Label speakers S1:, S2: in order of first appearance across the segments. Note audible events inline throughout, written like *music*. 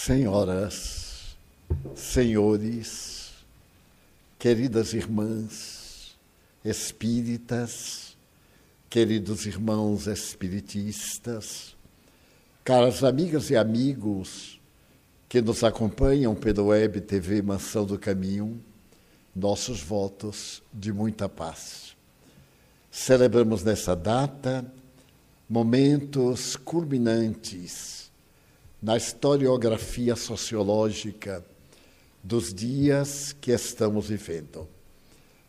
S1: Senhoras, senhores, queridas irmãs espíritas, queridos irmãos espiritistas, caras amigas e amigos que nos acompanham pela web TV Mansão do Caminho, nossos votos de muita paz. Celebramos nessa data momentos culminantes na historiografia sociológica dos dias que estamos vivendo.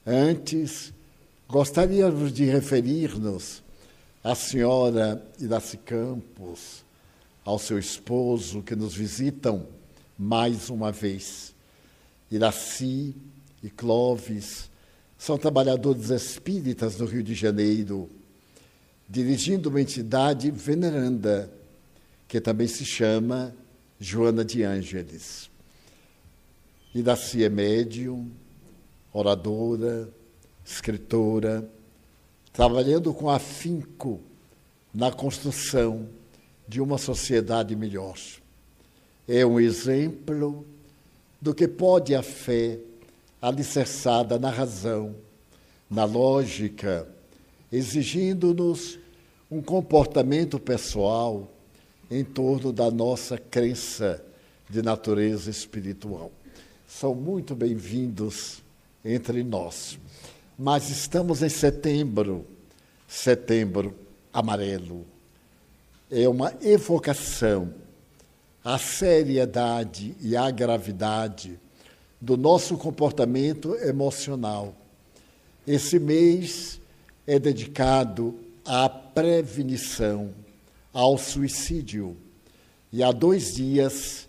S1: Antes, gostaríamos de referir-nos à senhora Iraci Campos, ao seu esposo, que nos visitam mais uma vez. Iraci e Clóvis são trabalhadores espíritas do Rio de Janeiro, dirigindo uma entidade veneranda que também se chama Joana de Ângeles. Iraci é médium, oradora, escritora, trabalhando com afinco na construção de uma sociedade melhor. É um exemplo do que pode a fé alicerçada na razão, na lógica, exigindo-nos um comportamento pessoal em torno da nossa crença de natureza espiritual. São muito bem-vindos entre nós. Mas estamos em setembro, setembro amarelo. É uma evocação à seriedade e à gravidade do nosso comportamento emocional. Esse mês é dedicado à prevenição ao suicídio. E há dois dias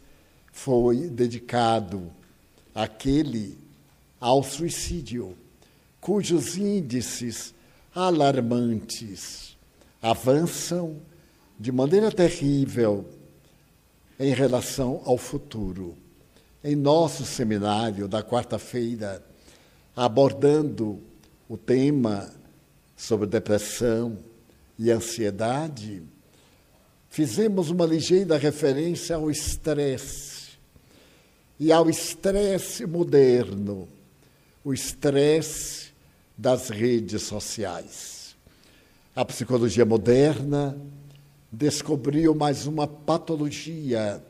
S1: foi dedicado aquele ao suicídio, cujos índices alarmantes avançam de maneira terrível em relação ao futuro. Em nosso seminário da quarta-feira, abordando o tema sobre depressão e ansiedade, fizemos uma ligeira referência ao estresse e ao estresse moderno, o estresse das redes sociais. A psicologia moderna descobriu mais uma patologia,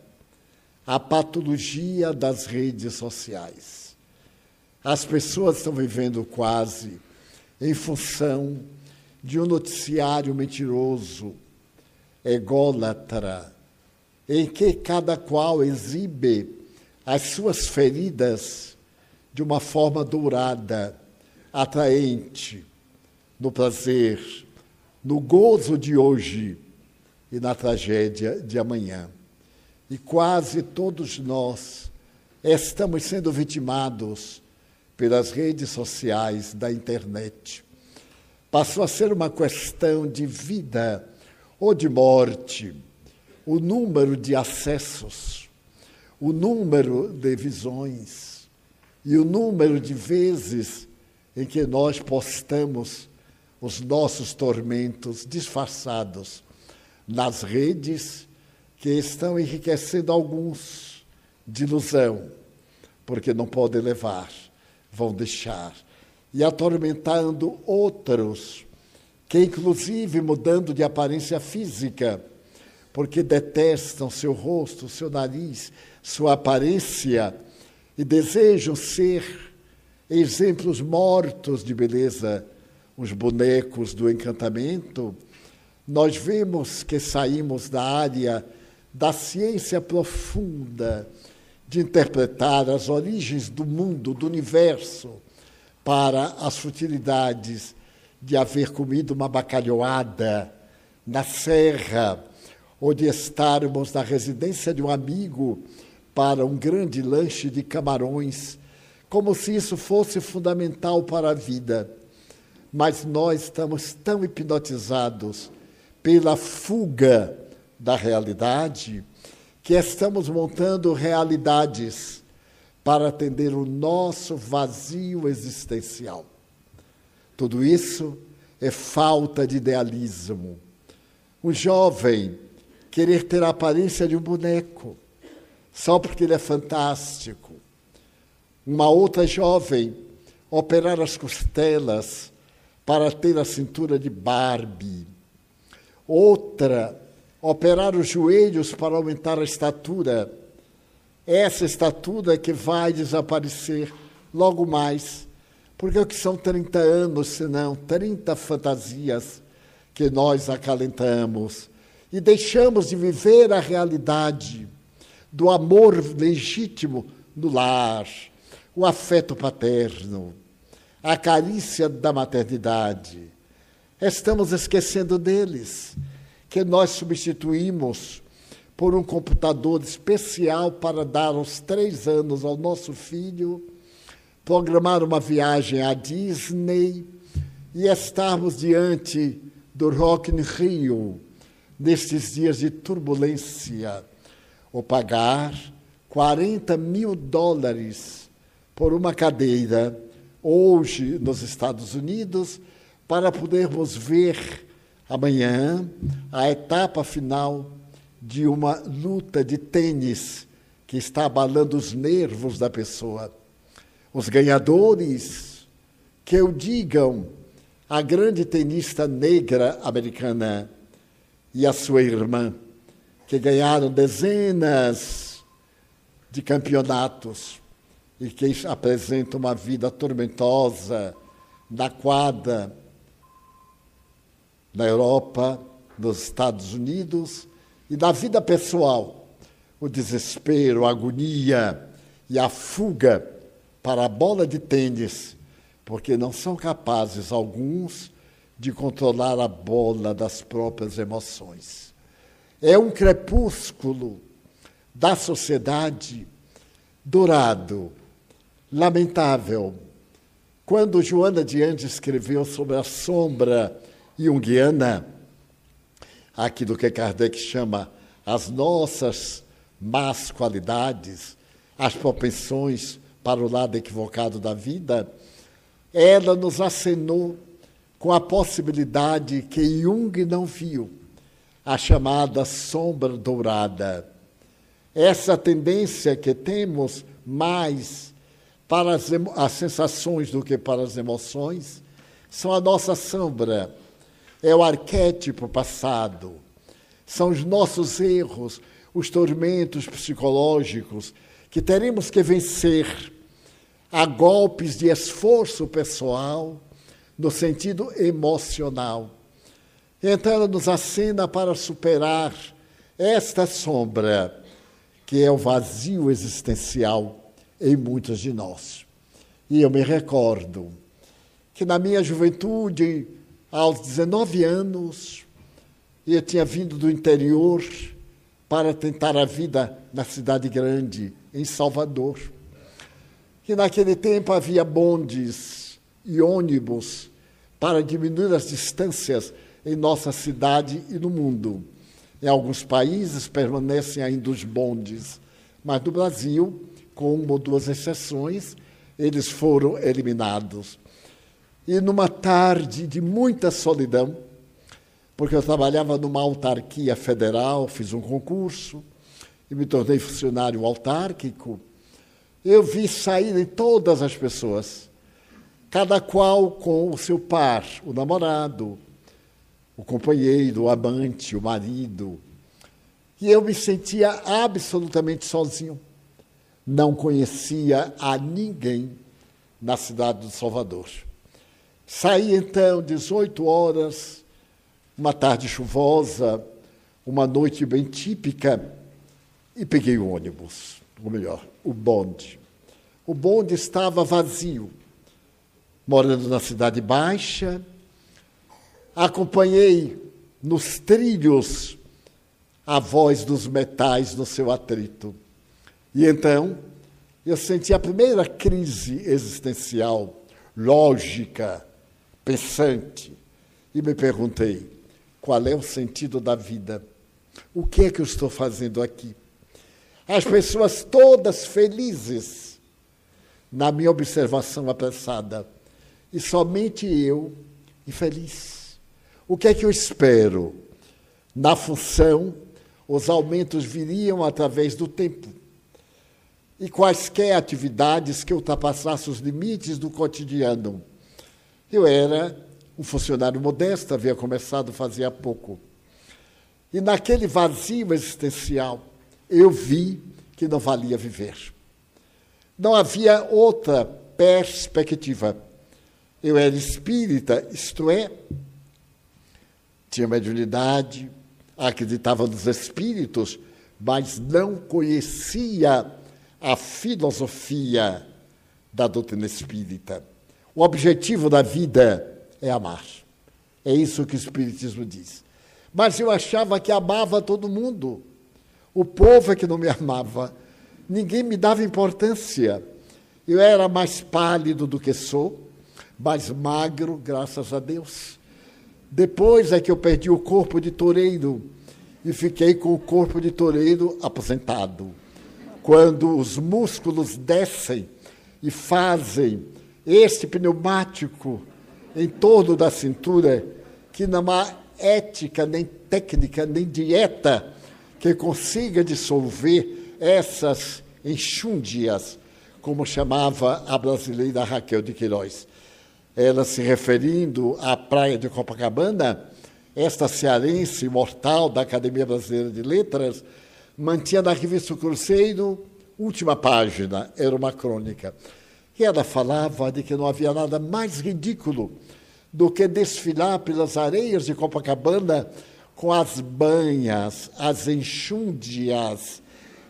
S1: a patologia das redes sociais. As pessoas estão vivendo quase em função de um noticiário mentiroso, ególatra, em que cada qual exibe as suas feridas de uma forma dourada, atraente, no prazer, no gozo de hoje e na tragédia de amanhã. E quase todos nós estamos sendo vitimados pelas redes sociais da internet. Passou a ser uma questão de vida ou de morte, o número de acessos, o número de visões e o número de vezes em que nós postamos os nossos tormentos disfarçados nas redes que estão enriquecendo alguns de ilusão, porque não podem levar, vão deixar, e atormentando outros que inclusive mudando de aparência física, porque detestam seu rosto, seu nariz, sua aparência e desejam ser exemplos mortos de beleza, os bonecos do encantamento, nós vemos que saímos da área da ciência profunda de interpretar as origens do mundo, do universo, para as futilidades de haver comido uma bacalhoada na serra, ou de estarmos na residência de um amigo para um grande lanche de camarões, como se isso fosse fundamental para a vida. Mas nós estamos tão hipnotizados pela fuga da realidade que estamos montando realidades para atender o nosso vazio existencial. Tudo isso é falta de idealismo. Um jovem querer ter a aparência de um boneco, só porque ele é fantástico. Uma outra jovem operar as costelas para ter a cintura de Barbie. Outra, operar os joelhos para aumentar a estatura. Essa estatura que vai desaparecer logo mais. Porque o que são 30 anos, senão 30 fantasias que nós acalentamos e deixamos de viver a realidade do amor legítimo no lar, o afeto paterno, a carícia da maternidade. Estamos esquecendo deles, que nós substituímos por um computador especial para dar aos três anos ao nosso filho, programar uma viagem à Disney e estarmos diante do Rock in Rio, nestes dias de turbulência, ou pagar 40 mil dólares por uma cadeira, hoje nos Estados Unidos, para podermos ver amanhã a etapa final de uma luta de tênis que está abalando os nervos da pessoa. Os ganhadores, que o digam, a grande tenista negra americana, e a sua irmã, que ganharam dezenas de campeonatos e que apresentam uma vida tormentosa na quadra, na Europa, nos Estados Unidos e na vida pessoal. O desespero, a agonia e a fuga para a bola de tênis, porque não são capazes alguns de controlar a bola das próprias emoções. É um crepúsculo da sociedade dourado, lamentável. Quando Joana de Andes escreveu sobre a sombra junguiana, aquilo que Kardec chama as nossas más qualidades, as propensões para o lado equivocado da vida, ela nos acenou com a possibilidade que Jung não viu, a chamada sombra dourada. Essa tendência que temos mais para as, as sensações do que para as emoções são a nossa sombra, é o arquétipo passado, são os nossos erros, os tormentos psicológicos que teremos que vencer a golpes de esforço pessoal no sentido emocional. Então ela nos acena para superar esta sombra, que é o vazio existencial em muitos de nós. E eu me recordo que na minha juventude, aos 19 anos, eu tinha vindo do interior para tentar a vida na cidade grande, em Salvador. E naquele tempo havia bondes e ônibus para diminuir as distâncias em nossa cidade e no mundo. Em alguns países permanecem ainda os bondes, mas no Brasil, com uma ou duas exceções, eles foram eliminados. E numa tarde de muita solidão, porque eu trabalhava numa autarquia federal, fiz um concurso e me tornei funcionário autárquico, eu vi saírem todas as pessoas cada qual com o seu par, o namorado, o companheiro, o amante, o marido. E eu me sentia absolutamente sozinho. Não conhecia a ninguém na cidade de Salvador. Saí então, 18 horas, uma tarde chuvosa, uma noite bem típica, e peguei o ônibus, ou melhor, o bonde. O bonde estava vazio morando na Cidade Baixa. Acompanhei nos trilhos a voz dos metais no seu atrito. E então eu senti a primeira crise existencial, lógica, pensante, e me perguntei: qual é o sentido da vida? O que é que eu estou fazendo aqui? As pessoas todas felizes, na minha observação apressada, e somente eu infeliz. O que é que eu espero? Na função, os aumentos viriam através do tempo. e quaisquer atividades que ultrapassassem os limites do cotidiano. Eu era um funcionário modesto, havia começado fazia pouco. E naquele vazio existencial, eu vi que não valia viver. Não havia outra perspectiva. Eu era espírita, isto é, tinha mediunidade, acreditava nos espíritos, mas não conhecia a filosofia da doutrina espírita. O objetivo da vida é amar. É isso que o Espiritismo diz. Mas eu achava que amava todo mundo. O povo é que não me amava. Ninguém me dava importância. Eu era mais pálido do que sou, mais magro, graças a Deus. Depois é que eu perdi o corpo de toureiro e fiquei com o corpo de toureiro aposentado quando os músculos descem e fazem este pneumático em torno da cintura, que não há ética, nem técnica, nem dieta que consiga dissolver essas enxúndias, como chamava a brasileira Raquel de Queiroz. Ela se referindo à praia de Copacabana, esta cearense imortal da Academia Brasileira de Letras, mantinha na revista Cruzeiro, última página, era uma crônica. Ela falava de que não havia nada mais ridículo do que desfilar pelas areias de Copacabana com as banhas, as enxúndias,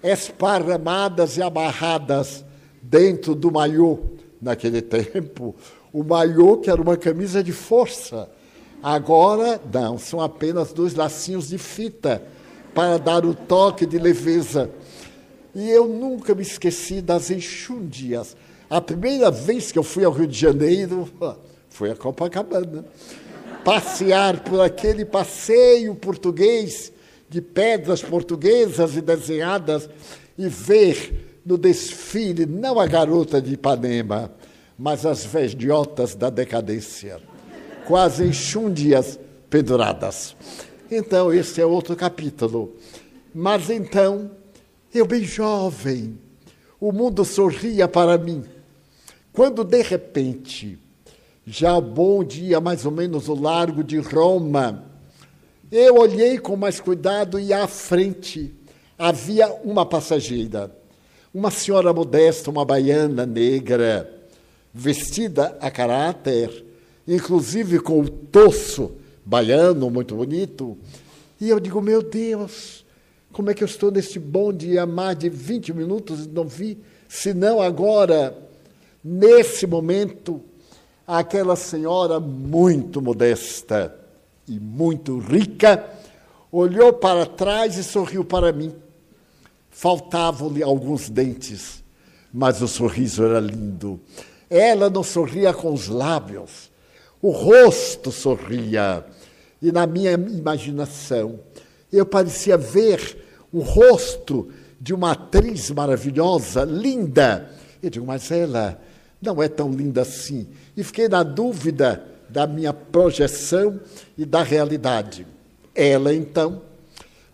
S1: esparramadas e amarradas dentro do maiô. Naquele tempo, o maiô que era uma camisa de força. Agora, não, são apenas dois lacinhos de fita para dar o toque de leveza. E eu nunca me esqueci das enxúndias. A primeira vez que eu fui ao Rio de Janeiro foi a Copacabana. Passear por aquele passeio português de pedras portuguesas e desenhadas e ver no desfile não a garota de Ipanema, mas as velhotas da decadência, quase enxúndias penduradas. Então, esse é outro capítulo. Mas então, eu bem jovem, o mundo sorria para mim. Quando de repente, já o bom dia, mais ou menos o largo de Roma, eu olhei com mais cuidado e à frente havia uma passageira, uma senhora modesta, uma baiana negra, vestida a caráter, inclusive com o tosso baiano, muito bonito. E eu digo, meu Deus, como é que eu estou neste bonde há mais de 20 minutos e não vi, senão agora, nesse momento, aquela senhora muito modesta e muito rica olhou para trás e sorriu para mim. Faltavam-lhe alguns dentes, mas o sorriso era lindo. Ela não sorria com os lábios, o rosto sorria. E na minha imaginação, eu parecia ver o rosto de uma atriz maravilhosa, linda. Eu digo, mas ela não é tão linda assim. E fiquei na dúvida da minha projeção e da realidade. Ela, então,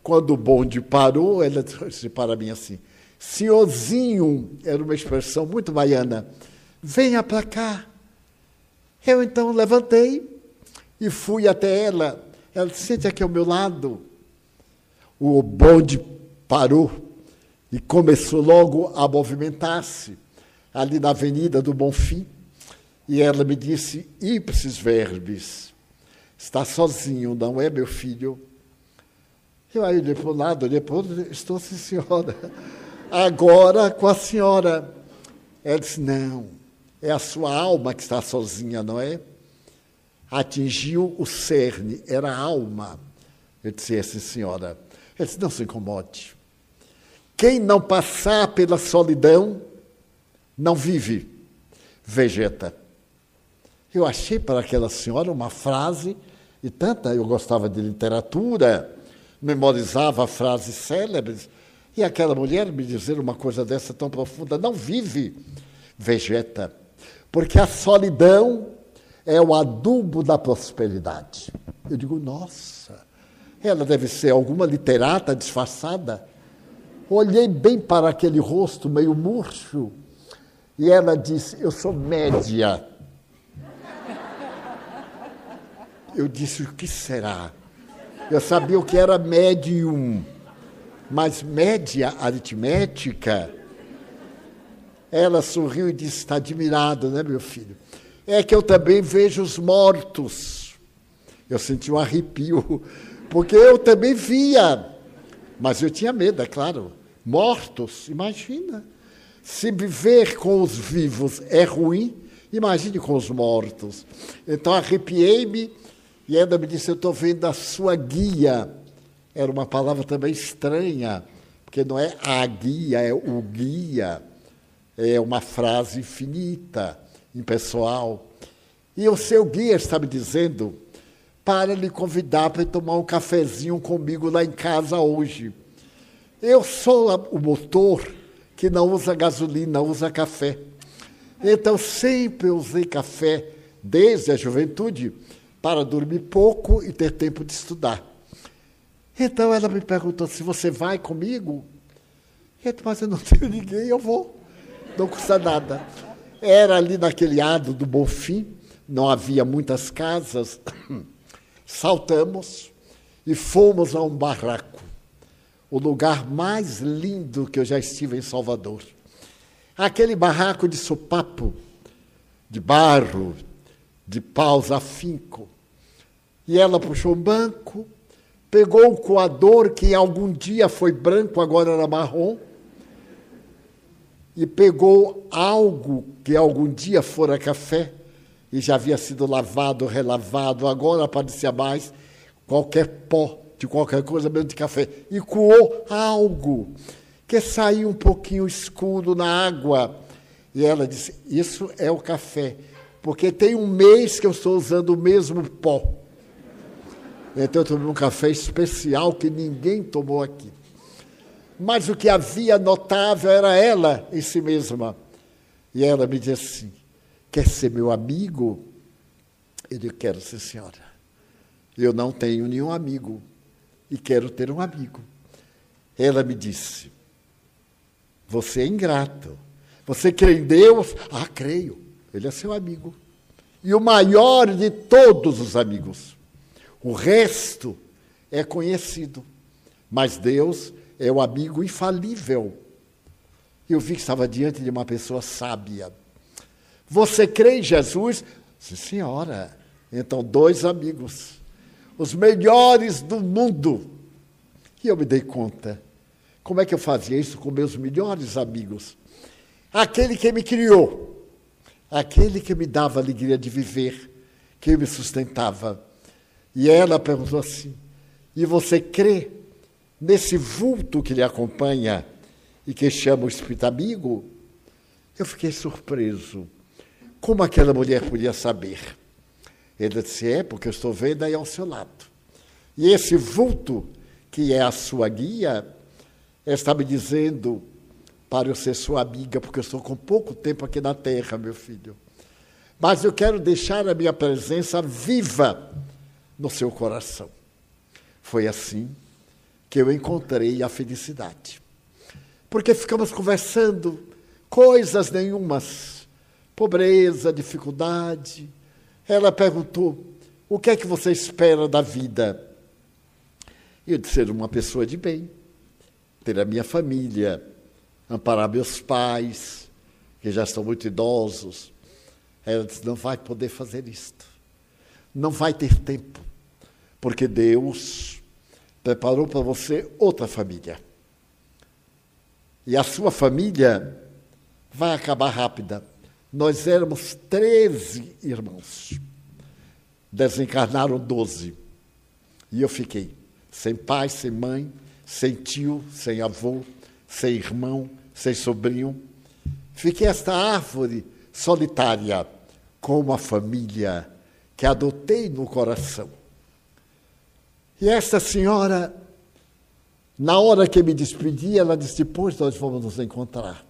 S1: quando o bonde parou, ela disse para mim assim: Senhorzinho, era uma expressão muito baiana, venha para cá. Eu então levantei e fui até ela. Ela disse, sente aqui ao meu lado. O bonde parou e começou logo a movimentar-se ali na Avenida do Bonfim. E ela me disse, ipsis verbis, está sozinho, não é, meu filho? Eu aí olhei para o lado, olhei para outro, estou sim, senhora. Agora com a senhora. Ela disse, não, é a sua alma que está sozinha, não é? Atingiu o cerne, era a alma. Eu disse, sim, senhora. Ele disse, não se incomode. Quem não passar pela solidão, não vive, vegeta. Eu achei para aquela senhora uma frase, e tanta, eu gostava de literatura, memorizava frases célebres, e aquela mulher me dizer uma coisa dessa tão profunda, não vive, vegeta. Porque a solidão é o adubo da prosperidade. Eu digo, nossa, ela deve ser alguma literata disfarçada. Olhei bem para aquele rosto meio murcho e ela disse: Eu sou média. Eu disse: O que será? Eu sabia o que era médium, mas média aritmética. Ela sorriu e disse: Está admirado, né, meu filho? É que eu também vejo os mortos. Eu senti um arrepio, porque eu também via, mas eu tinha medo, é claro. Mortos, imagina. Se viver com os vivos é ruim, imagine com os mortos. Então arrepiei-me e ainda me disse: Eu estou vendo a sua guia. Era uma palavra também estranha, porque não é a guia, é o guia. É uma frase infinita, impessoal. E o seu guia está me dizendo para lhe convidar para tomar um cafezinho comigo lá em casa hoje. Eu sou o motor que não usa gasolina, usa café. Então, sempre usei café, desde a juventude, para dormir pouco e ter tempo de estudar. Então, ela me perguntou se você vai comigo. Eu disse, mas eu não *laughs* tenho ninguém, eu vou. Não custa nada. Era ali naquele ado do Bonfim, não havia muitas casas. *coughs* Saltamos e fomos a um barraco o lugar mais lindo que eu já estive em Salvador. Aquele barraco de sopapo, de barro, de paus afinco. E ela puxou um banco, pegou o coador, que algum dia foi branco, agora era marrom, e pegou algo que algum dia fora café, e já havia sido lavado, relavado, agora aparecia mais qualquer pó de qualquer coisa, mesmo de café, e coou algo que saiu um pouquinho escuro na água. E ela disse: Isso é o café, porque tem um mês que eu estou usando o mesmo pó. Então eu tomei um café especial que ninguém tomou aqui. Mas o que havia notável era ela em si mesma. E ela me disse assim: Quer ser meu amigo? Eu disse: Quero, sim, senhora. Eu não tenho nenhum amigo e quero ter um amigo. Ela me disse: Você é ingrato. Você crê em Deus? Ah, creio. Ele é seu amigo. E o maior de todos os amigos. O resto é conhecido. Mas Deus é o amigo infalível. Eu vi que estava diante de uma pessoa sábia. Você crê em Jesus? Sim, senhora. Então, dois amigos os melhores do mundo. E eu me dei conta. Como é que eu fazia isso com meus melhores amigos? Aquele que me criou, aquele que me dava alegria de viver, que me sustentava. E ela perguntou assim: E você crê nesse vulto que lhe acompanha e que chama o Espírito Amigo? Eu fiquei surpreso. Como aquela mulher podia saber? Ele disse: É, porque eu estou vendo aí ao seu lado. E esse vulto, que é a sua guia, está me dizendo para eu ser sua amiga, porque eu estou com pouco tempo aqui na terra, meu filho. Mas eu quero deixar a minha presença viva no seu coração. Foi assim que eu encontrei a felicidade. Porque ficamos conversando coisas nenhumas, pobreza, dificuldade, ela perguntou: O que é que você espera da vida? Eu disse: Ser uma pessoa de bem, ter a minha família, amparar meus pais, que já estão muito idosos. Ela disse: Não vai poder fazer isto. Não vai ter tempo, porque Deus preparou para você outra família. E a sua família vai acabar rápida nós éramos 13 irmãos. Desencarnaram 12. E eu fiquei sem pai, sem mãe, sem tio, sem avô, sem irmão, sem sobrinho. Fiquei esta árvore solitária com uma família que adotei no coração. E esta senhora, na hora que me despedi, ela disse: Depois nós vamos nos encontrar.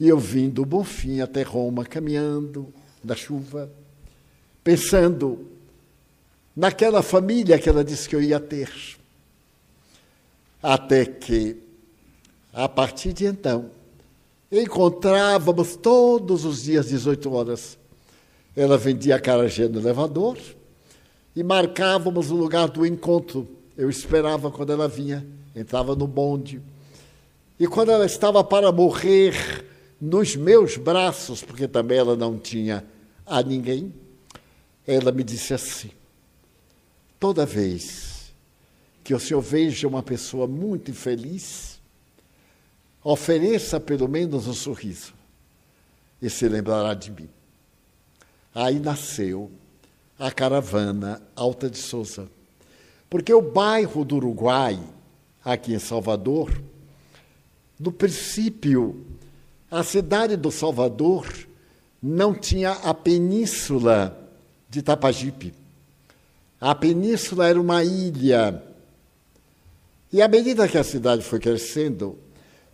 S1: E eu vim do Bonfim até Roma, caminhando na chuva, pensando naquela família que ela disse que eu ia ter. Até que A partir de então, encontrávamos todos os dias, 18 horas. Ela vendia acarajé no elevador e marcávamos o lugar do encontro. Eu esperava quando ela vinha, entrava no bonde. E quando ela estava para morrer nos meus braços, porque também ela não tinha a ninguém, ela me disse assim: toda vez que o senhor veja uma pessoa muito infeliz, ofereça pelo menos um sorriso e se lembrará de mim. Aí nasceu a caravana Alta de Souza. Porque o bairro do Uruguai, aqui em Salvador, no princípio, a cidade do Salvador não tinha a península de Tapajipe. A península era uma ilha. E à medida que a cidade foi crescendo,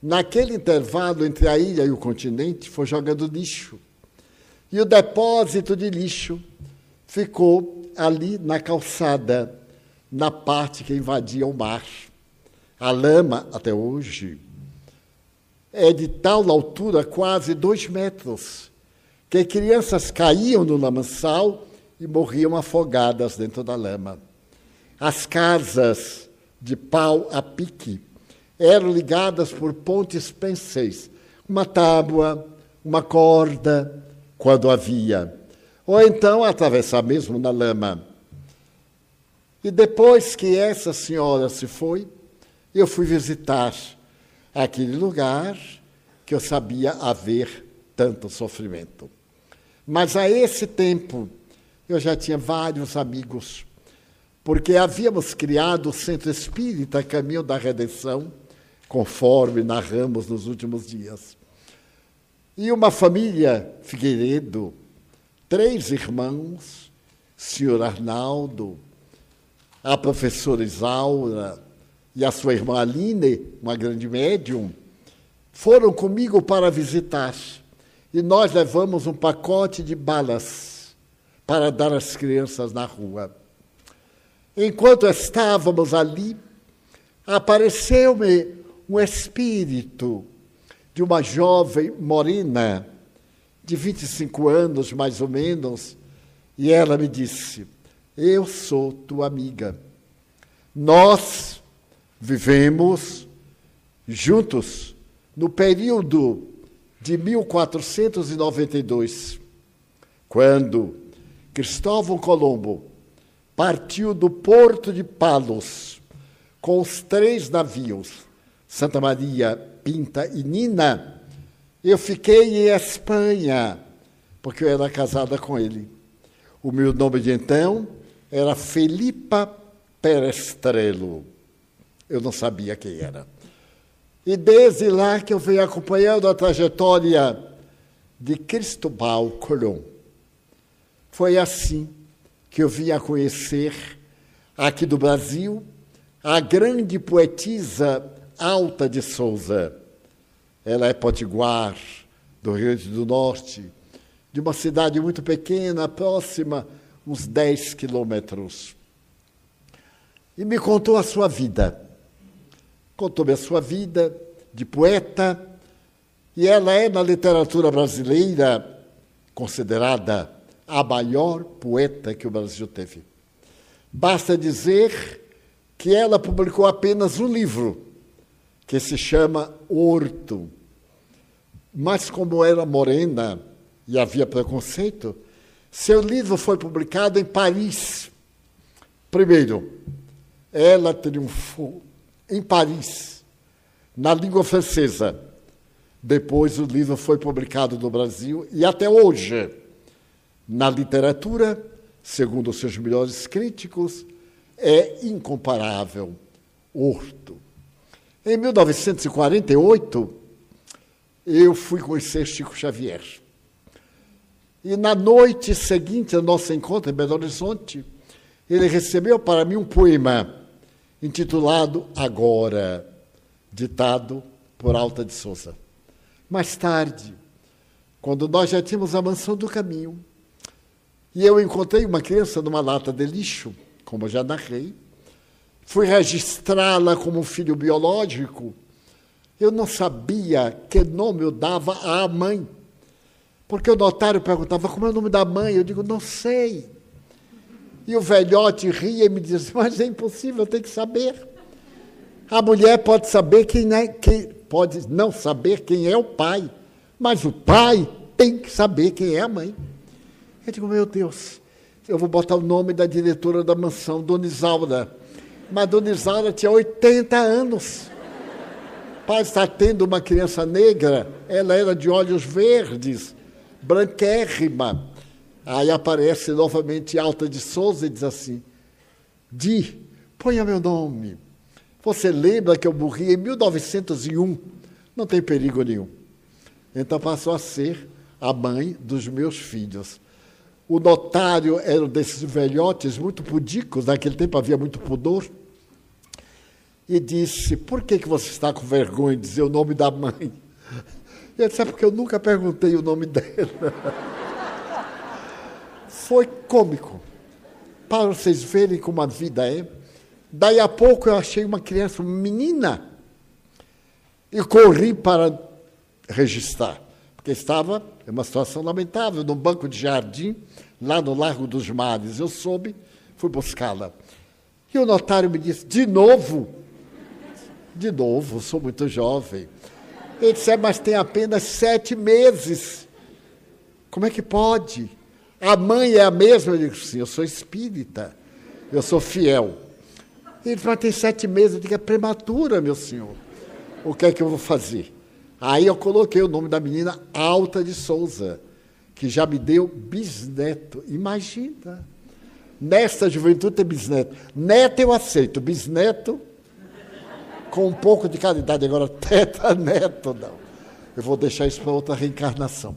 S1: naquele intervalo entre a ilha e o continente, foi jogando lixo. E o depósito de lixo ficou ali na calçada, na parte que invadia o mar. A lama, até hoje, é de tal altura, quase dois metros, que crianças caíam no lamaçal e morriam afogadas dentro da lama. As casas de pau a pique eram ligadas por pontes penseis, uma tábua, uma corda, quando havia, ou então atravessar mesmo na lama. E depois que essa senhora se foi, eu fui visitar aquele lugar que eu sabia haver tanto sofrimento. Mas a esse tempo eu já tinha vários amigos, porque havíamos criado o Centro Espírita Caminho da Redenção, conforme narramos nos últimos dias. E uma família, Figueiredo, três irmãos, senhor Arnaldo, a professora Isaura e a sua irmã Aline, uma grande médium, foram comigo para visitar. E nós levamos um pacote de balas para dar às crianças na rua. Enquanto estávamos ali, apareceu-me um espírito de uma jovem morena, de 25 anos mais ou menos, e ela me disse: Eu sou tua amiga. Nós vivemos juntos no período de 1492, quando Cristóvão Colombo partiu do porto de Palos com os três navios, Santa Maria, Pinta e Nina, eu fiquei em Espanha, porque eu era casada com ele. O meu nome de então era Felipa Perestrelo. Eu não sabia quem era. E desde lá que eu venho acompanhando a trajetória de Cristóbal Colón. Foi assim que eu vim a conhecer aqui do Brasil a grande poetisa Alta de Souza. Ela é potiguar, do Rio Grande do Norte, de uma cidade muito pequena, próxima, uns 10 quilômetros. E me contou a sua vida. Contou-me a sua vida de poeta, e ela é, na literatura brasileira, considerada a maior poeta que o Brasil teve. Basta dizer que ela publicou apenas um livro, que se chama Horto. Mas como era morena e havia preconceito, seu livro foi publicado em Paris. Primeiro, ela triunfou em Paris, na língua francesa. Depois, o livro foi publicado no Brasil e até hoje, na literatura, segundo os seus melhores críticos, é incomparável. Horto. Em 1948, eu fui conhecer Chico Xavier. E na noite seguinte ao nosso encontro em Belo Horizonte, ele recebeu para mim um poema intitulado Agora, ditado por Alta de Souza. Mais tarde, quando nós já tínhamos a mansão do caminho, e eu encontrei uma criança numa lata de lixo, como já narrei, fui registrá-la como filho biológico Eu não sabia que nome eu dava à mãe. Porque o notário perguntava como é o nome da mãe. Eu digo, não sei. E o velhote ria e me dizia, mas é impossível, tem que saber. A mulher pode saber quem é, quem, pode não saber quem é o pai, mas o pai tem que saber quem é a mãe. Eu digo, meu Deus, eu vou botar o nome da diretora da mansão, Dona Isaura. Mas Dona Isaura tinha 80 anos. Pai está tendo uma criança negra, ela era de olhos verdes, branquérrima. Aí aparece novamente Alta de Souza e diz assim: Di, ponha meu nome. Você lembra que eu morri em 1901? Não tem perigo nenhum. Então passou a ser a mãe dos meus filhos. O notário era um desses velhotes muito pudicos, naquele tempo havia muito pudor, e disse: Por que, que você está com vergonha de dizer o nome da mãe? E ele disse: É porque eu nunca perguntei o nome dela. *laughs* Foi cômico, para vocês verem como a vida é. Daí a pouco eu achei uma criança, uma menina, e corri para registrar, porque estava em uma situação lamentável, num banco de jardim, lá no Largo dos Mares. Eu soube, fui buscá-la. E o notário me disse: de novo? De novo, sou muito jovem. Ele disse: é, mas tem apenas sete meses. Como é que pode? A mãe é a mesma? Eu digo: sim, eu sou espírita, eu sou fiel. Ele disse: mas tem sete meses. Eu digo: é prematura, meu senhor. O que é que eu vou fazer? Aí eu coloquei o nome da menina Alta de Souza que já me deu bisneto. Imagina. Nesta juventude tem bisneto. Neto eu aceito, bisneto com um pouco de caridade. Agora, *laughs* teta neto, não. Eu vou deixar isso para outra reencarnação.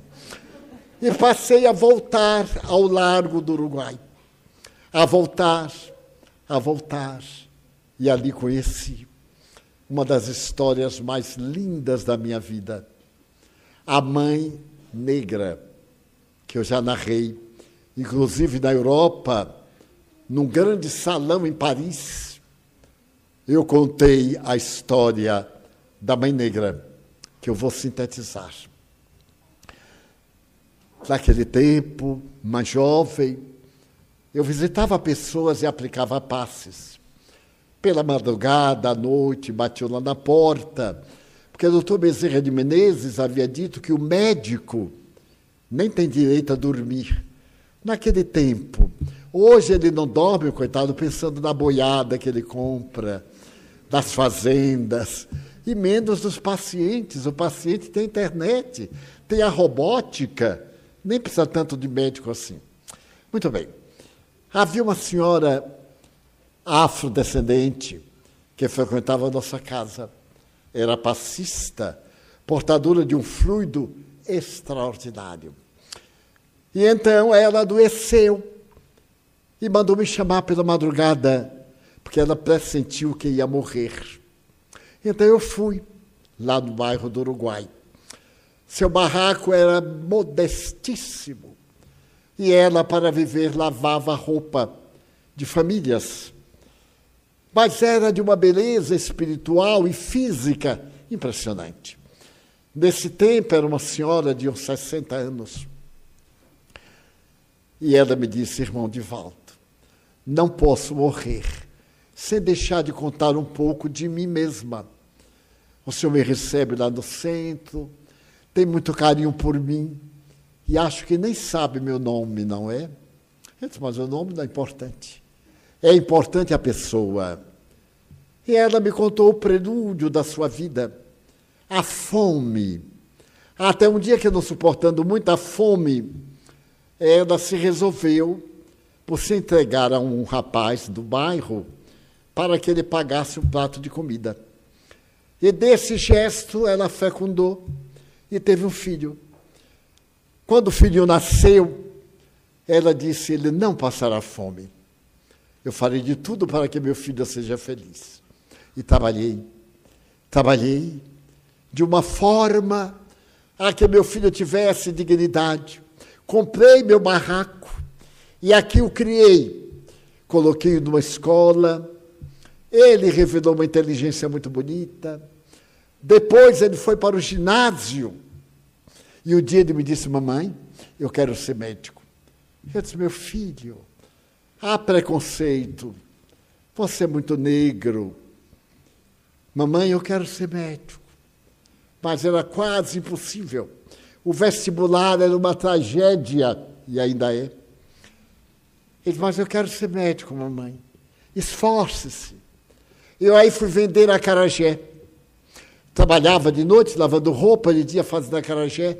S1: E passei a voltar ao largo do Uruguai. A voltar, a voltar. E ali conheci uma das histórias mais lindas da minha vida. A mãe negra que eu já narrei, inclusive na Europa, num grande salão em Paris, eu contei a história da Mãe Negra, que eu vou sintetizar. Naquele tempo, mais jovem, eu visitava pessoas e aplicava passes. Pela madrugada, à noite, batia lá na porta, porque o doutor Bezerra de Menezes havia dito que o médico nem tem direito a dormir. Naquele tempo, hoje ele não dorme, coitado, pensando na boiada que ele compra, das fazendas, e menos dos pacientes. O paciente tem internet, tem a robótica, nem precisa tanto de médico assim. Muito bem. Havia uma senhora afrodescendente que frequentava a nossa casa. Era passista, portadora de um fluido extraordinário. E então ela adoeceu e mandou me chamar pela madrugada, porque ela pressentiu que ia morrer. Então eu fui lá no bairro do Uruguai. Seu barraco era modestíssimo. E ela, para viver, lavava roupa de famílias. Mas era de uma beleza espiritual e física impressionante. Nesse tempo, era uma senhora de uns 60 anos. E ela me disse, irmão Divaldo, não posso morrer sem deixar de contar um pouco de mim mesma. O senhor me recebe lá no centro, tem muito carinho por mim, e acho que nem sabe meu nome, não é? Eu disse, mas o nome não é importante. É importante a pessoa. E ela me contou o prelúdio da sua vida a fome. Até um dia que, não suportando muita fome, ela se resolveu por se entregar a um rapaz do bairro para que ele pagasse um prato de comida. E desse gesto ela fecundou e teve um filho. Quando o filho nasceu, ela disse: Ele não passará fome. Eu farei de tudo para que meu filho seja feliz. E trabalhei, trabalhei, de uma forma a que meu filho tivesse dignidade. Comprei meu barraco e aqui o criei. Coloquei-o numa escola. Ele revelou uma inteligência muito bonita, Depois ele foi para o ginásio. E um dia ele me disse: Mamãe, eu quero ser médico. Eu disse: Meu filho, há preconceito. Você é muito negro. Mamãe, eu quero ser médico. Mas era quase impossível. O vestibular era uma tragédia, e ainda é. Ele disse, mas eu quero ser médico, mamãe. Esforce-se. Eu aí fui vender a Carajé. Trabalhava de noite, lavando roupa, de dia fazendo a Carajé.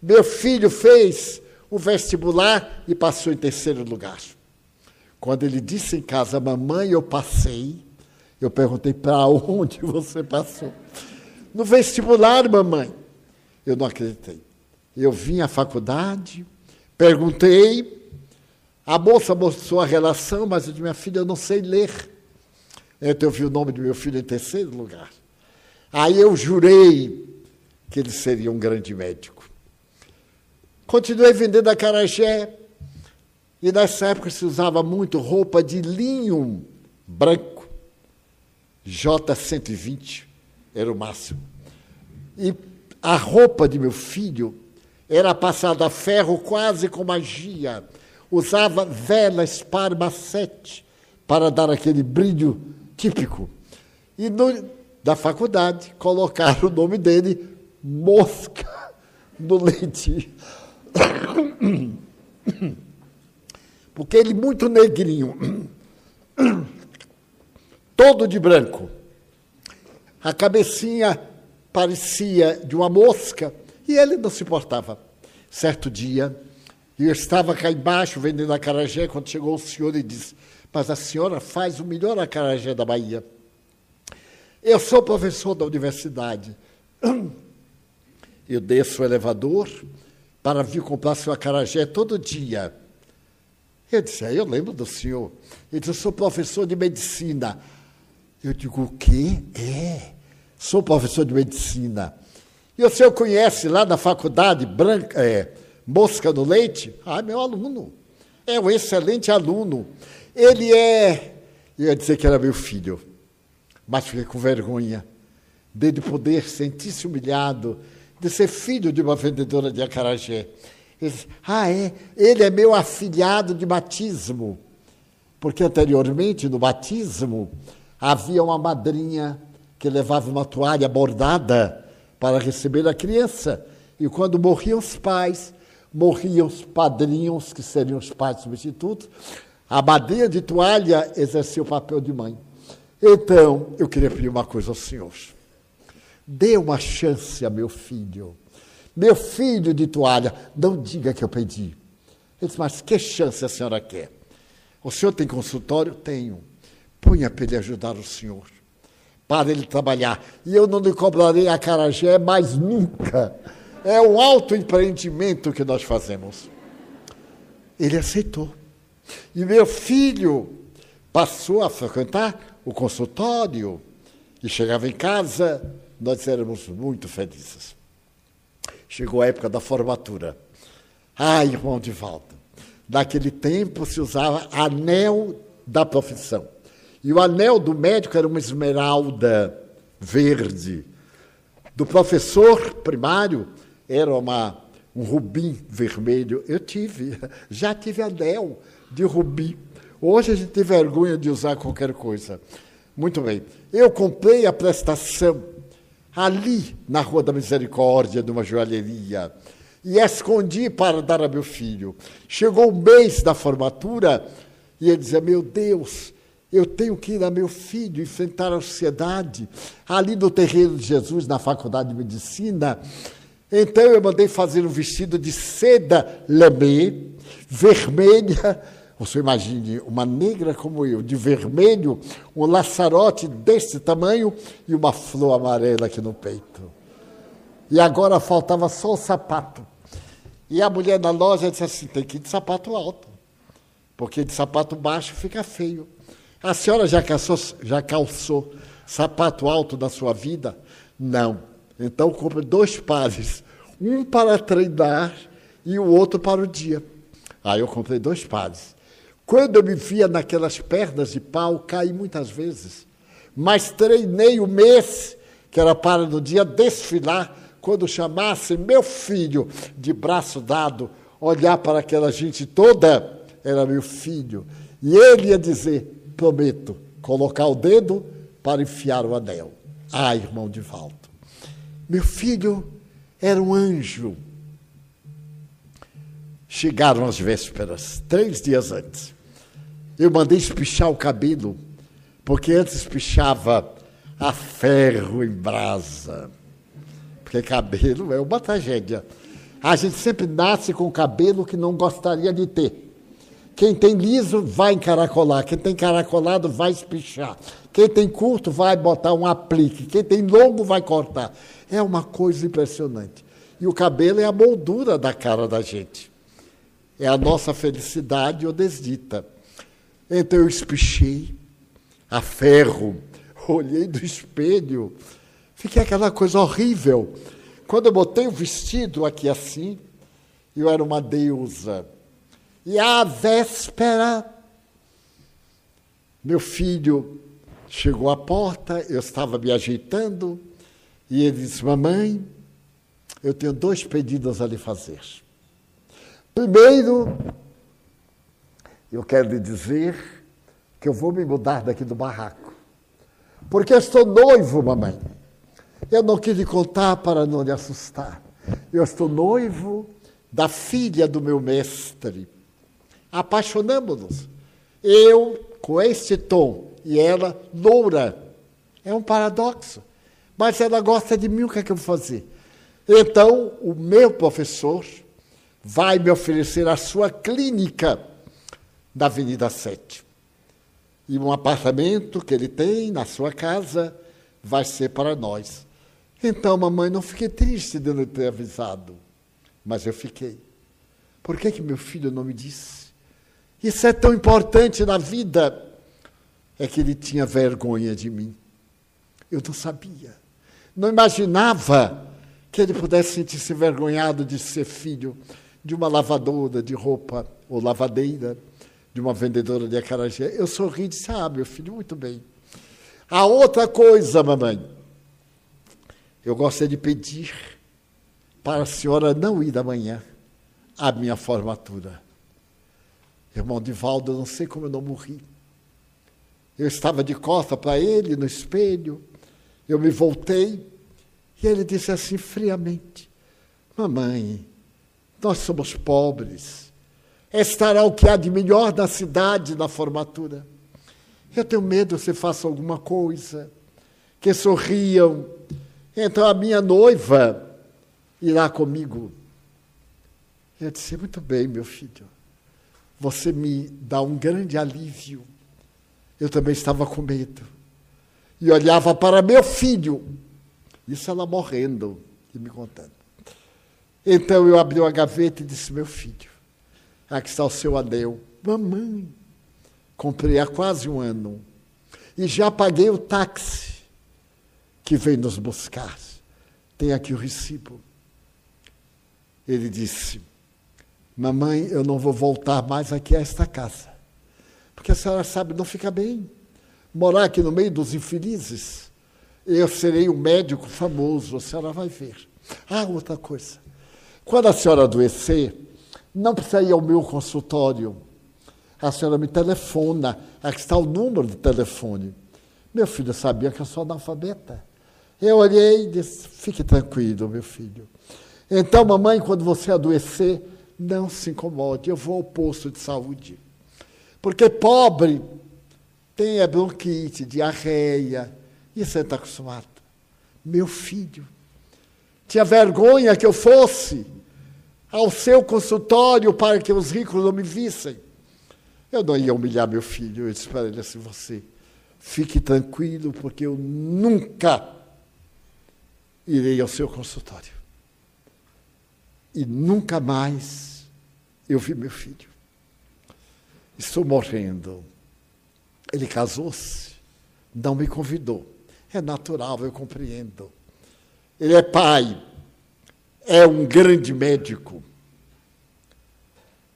S1: Meu filho fez o vestibular e passou em terceiro lugar. Quando ele disse em casa, mamãe, eu passei, eu perguntei, para onde *laughs* você passou? No vestibular, mamãe. Eu não acreditei. Eu vim à faculdade, perguntei, a moça mostrou a relação, mas eu disse, minha filha, eu não sei ler. Então eu vi o nome do meu filho em terceiro lugar. Aí eu jurei que ele seria um grande médico. Continuei vendendo a carajé, e nessa época se usava muito roupa de linho branco. J120 era o máximo. E a roupa de meu filho era passada a ferro quase com magia. Usava velas parmacete para dar aquele brilho típico. E no, da faculdade colocaram o nome dele Mosca no leite. Porque ele muito negrinho, todo de branco. A cabecinha parecia de uma mosca e ele não se importava. Certo dia, eu estava cá embaixo vendendo acarajé quando chegou o senhor e disse: Mas a senhora faz o melhor acarajé da Bahia. Eu sou professor da universidade. Eu desço o elevador para vir comprar seu acarajé todo dia. Eu disse, ah, eu lembro do senhor. Ele disse, eu sou professor de medicina. Eu digo, o quê? É, sou professor de medicina. E o senhor conhece lá na faculdade branca, é, Mosca no Leite? Ah, meu aluno. É um excelente aluno. Ele é. Eu ia dizer que era meu filho, mas fiquei com vergonha dele poder sentir-se humilhado de ser filho de uma vendedora de acarajé. Ele disse, ah, é? Ele é meu afilhado de batismo. Porque anteriormente, no batismo, havia uma madrinha que levava uma toalha bordada para receber a criança. E quando morriam os pais, morriam os padrinhos, que seriam os pais substitutos, a madrinha de toalha exercia o papel de mãe. Então, eu queria pedir uma coisa ao senhor. Dê uma chance a meu filho. Meu filho de toalha, não diga que eu pedi. Ele disse, mas que chance a senhora quer? O senhor tem consultório? Tenho. Ponha para ele ajudar o senhor. Para ele trabalhar. E eu não lhe cobrarei a carajé mais nunca. É um autoempreendimento que nós fazemos. Ele aceitou. E meu filho passou a frequentar o consultório e chegava em casa, nós éramos muito felizes. Chegou a época da formatura. Ai, irmão de volta. Naquele tempo se usava anel da profissão. E o anel do médico era uma esmeralda verde. Do professor primário era uma, um rubim vermelho. Eu tive, *laughs* já tive anel de rubim. Hoje a gente tem vergonha de usar qualquer coisa. Muito bem. Eu comprei a prestação ali na Rua da Misericórdia, numa joalheria, e escondi para dar a meu filho. Chegou o mês da formatura e ele dizia: Meu Deus, eu tenho que ir a meu filho enfrentar a sociedade ali no terreiro de Jesus, na faculdade de medicina. Então eu mandei fazer um vestido de seda lamé, vermelha, você imagine uma negra como eu, de vermelho, um laçarote desse tamanho e uma flor amarela aqui no peito. E agora faltava só o sapato. E a mulher da loja disse assim: tem que ir de sapato alto, porque de sapato baixo fica feio. A senhora já calçou, já calçou sapato alto na sua vida? Não. Então compre dois pares, um para treinar e o outro para o dia. Aí eu comprei dois pares. Quando eu me via naquelas pernas de pau, caí muitas vezes. Mas treinei o mês que era para no dia desfilar, quando chamasse meu filho de braço dado, olhar para aquela gente toda, era meu filho. E ele ia dizer: prometo, colocar o dedo para enfiar o anel. Ah, irmão de Valdo, meu filho era um anjo. Chegaram as vésperas, três dias antes. Eu mandei espichar o cabelo, porque antes espichava a ferro em brasa. Porque cabelo é uma tragédia. A gente sempre nasce com cabelo que não gostaria de ter. Quem tem liso vai encaracolar, quem tem encaracolado vai espichar. Quem tem curto vai botar um aplique, quem tem longo vai cortar. É uma coisa impressionante. E o cabelo é a moldura da cara da gente. É a nossa felicidade ou desdita. Então eu espichei a ferro, olhei do espelho, fiquei aquela coisa horrível. Quando eu botei o vestido aqui assim, eu era uma deusa. E à véspera, meu filho chegou à porta, eu estava me ajeitando, e ele disse: Mamãe, eu tenho dois pedidos a lhe fazer. Primeiro, eu quero lhe dizer que eu vou me mudar daqui do barraco. Porque estou noivo, mamãe. Eu não quis lhe contar para não lhe assustar. Eu estou noivo da filha do meu mestre. Apaixonamos-nos. Eu com este tom e ela loura. É um paradoxo. Mas ela gosta de mim, o que é que eu vou fazer? Então, o meu professor vai me oferecer a sua clínica da Avenida 7. E um apartamento que ele tem na sua casa vai ser para nós. Então, mamãe, não fiquei triste de não ter avisado, mas eu fiquei. Por que, que meu filho não me disse? Isso é tão importante na vida. É que ele tinha vergonha de mim. Eu não sabia. Não imaginava que ele pudesse sentir-se envergonhado de ser filho de uma lavadora de roupa ou lavadeira, de uma vendedora de acarajé. Eu sorri e disse: Ah, meu filho, muito bem. A outra coisa, mamãe, eu gostaria de pedir para a senhora não ir amanhã à minha formatura. Irmão Divaldo, eu não sei como eu não morri. Eu estava de costa para ele no espelho, eu me voltei e ele disse assim friamente: Mamãe, nós somos pobres. Estará o que há de melhor na cidade na formatura. Eu tenho medo você faça alguma coisa, que sorriam. Então a minha noiva irá comigo. Eu disse: Muito bem, meu filho. Você me dá um grande alívio. Eu também estava com medo. E olhava para meu filho. Isso ela morrendo e me contando. Então eu abri uma gaveta e disse: Meu filho, aqui está o seu anel. Mamãe, comprei há quase um ano. E já paguei o táxi que veio nos buscar. Tem aqui o recibo. Ele disse: Mamãe, eu não vou voltar mais aqui a esta casa. Porque a senhora sabe, não fica bem. Morar aqui no meio dos infelizes. Eu serei um médico famoso, a senhora vai ver. Ah, outra coisa. Quando a senhora adoecer, não precisa ir ao meu consultório. A senhora me telefona. Aqui está o número de telefone. Meu filho sabia que eu sou analfabeta. Eu olhei e disse: fique tranquilo, meu filho. Então, mamãe, quando você adoecer, não se incomode, eu vou ao posto de saúde. Porque pobre tem bronquite, diarreia, e você está acostumado. Meu filho, tinha vergonha que eu fosse ao seu consultório para que os ricos não me vissem. Eu não ia humilhar meu filho, eu disse para ele assim: você fique tranquilo, porque eu nunca irei ao seu consultório. E nunca mais eu vi meu filho. Estou morrendo. Ele casou-se, não me convidou. É natural, eu compreendo. Ele é pai, é um grande médico.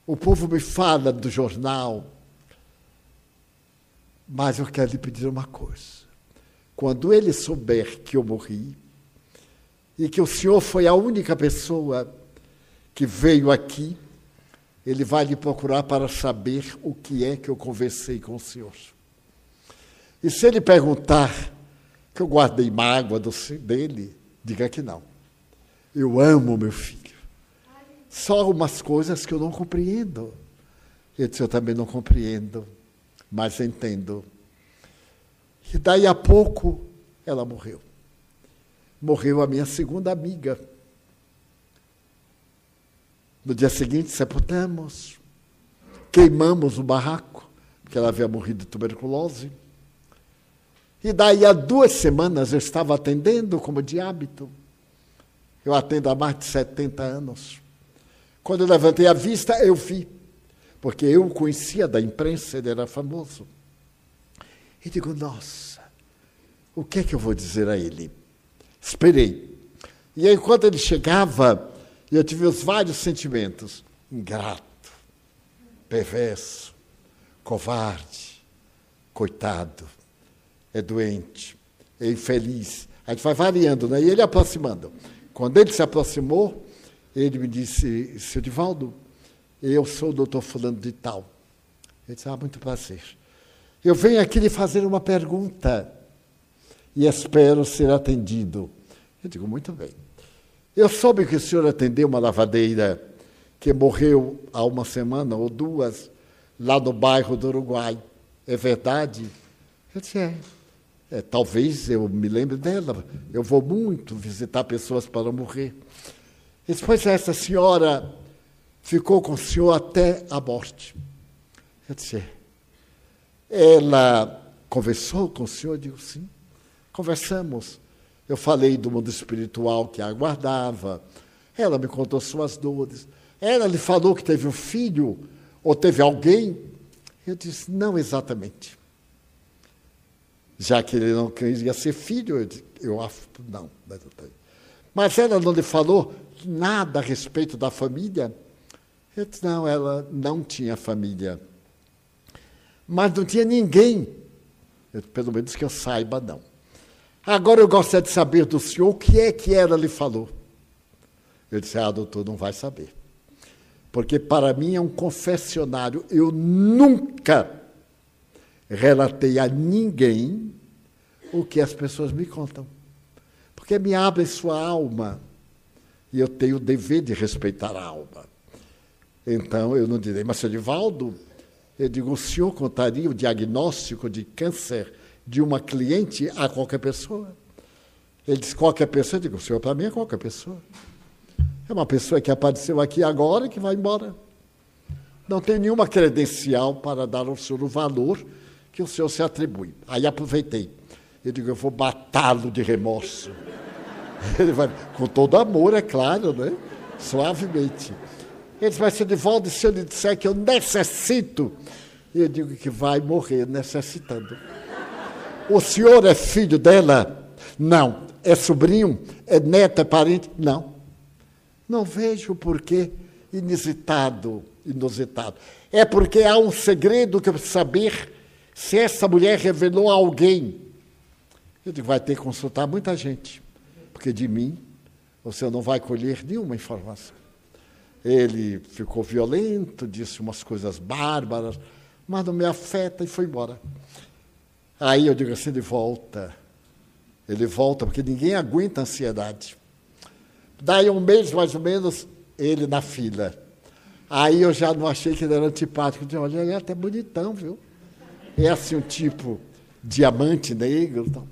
S1: O povo me fala do jornal, mas eu quero lhe pedir uma coisa. quando ele souber que eu morri e que o senhor foi a única pessoa que veio aqui, ele vai lhe procurar para saber o que é que eu conversei com o senhor. E se ele perguntar que eu guardei mágoa do, dele, diga que não. Eu amo meu filho. Só umas coisas que eu não compreendo. Eu disse, eu também não compreendo, mas entendo. E daí a pouco ela morreu. Morreu a minha segunda amiga. No dia seguinte, sepultamos, queimamos o barraco, porque ela havia morrido de tuberculose. E daí a duas semanas eu estava atendendo como de hábito. Eu atendo há mais de 70 anos. Quando eu levantei a vista, eu vi, porque eu o conhecia da imprensa, ele era famoso. E digo, nossa, o que é que eu vou dizer a ele? Esperei. E enquanto ele chegava, eu tive os vários sentimentos: ingrato, perverso, covarde, coitado, é doente, é infeliz. A gente vai variando, né? E ele aproximando. Quando ele se aproximou, ele me disse, seu Divaldo, eu sou o doutor fulano de tal. Ele disse, ah, muito prazer. Eu venho aqui lhe fazer uma pergunta e espero ser atendido. Eu digo, muito bem. Eu soube que o senhor atendeu uma lavadeira que morreu há uma semana ou duas, lá no bairro do Uruguai. É verdade? Eu disse, é. É talvez eu me lembre dela. Eu vou muito visitar pessoas para morrer. E depois essa senhora ficou com o senhor até a morte. Eu disse, ela conversou com o senhor? Eu digo, sim. Conversamos. Eu falei do mundo espiritual que a aguardava. Ela me contou suas dores. Ela lhe falou que teve um filho ou teve alguém. Eu disse, não exatamente. Já que ele não queria ser filho, eu, disse, eu não. Mas ela não lhe falou nada a respeito da família? Eu disse, não, ela não tinha família. Mas não tinha ninguém. Eu, pelo menos que eu saiba, não. Agora eu gostaria de saber do senhor o que é que ela lhe falou. Eu disse, ah, doutor, não vai saber. Porque para mim é um confessionário. Eu nunca relatei a ninguém o que as pessoas me contam. Porque me abre sua alma e eu tenho o dever de respeitar a alma. Então, eu não direi, mas, senhor Divaldo, eu digo, o senhor contaria o diagnóstico de câncer de uma cliente a qualquer pessoa? Ele disse, qualquer pessoa? Eu digo, o senhor, para mim, é qualquer pessoa. É uma pessoa que apareceu aqui agora e que vai embora. Não tem nenhuma credencial para dar ao senhor o valor que o senhor se atribui. Aí aproveitei. Eu digo, eu vou matá-lo de remorso. *laughs* Ele vai, com todo amor, é claro, né? suavemente. Ele diz, mas se Divaldo, se eu lhe disser que eu necessito, eu digo que vai morrer necessitando. O senhor é filho dela? Não. É sobrinho? É neto? É parente? Não. Não vejo porquê inusitado, inusitado. É porque há um segredo que eu saber se essa mulher revelou a alguém. Eu digo, vai ter que consultar muita gente porque de mim você não vai colher nenhuma informação. Ele ficou violento, disse umas coisas bárbaras, mas não me afeta e foi embora. Aí eu digo assim: ele volta. Ele volta, porque ninguém aguenta a ansiedade. Daí um mês mais ou menos, ele na fila. Aí eu já não achei que ele era antipático. Eu disse, olha, ele é até bonitão, viu? É assim um tipo diamante negro. Então.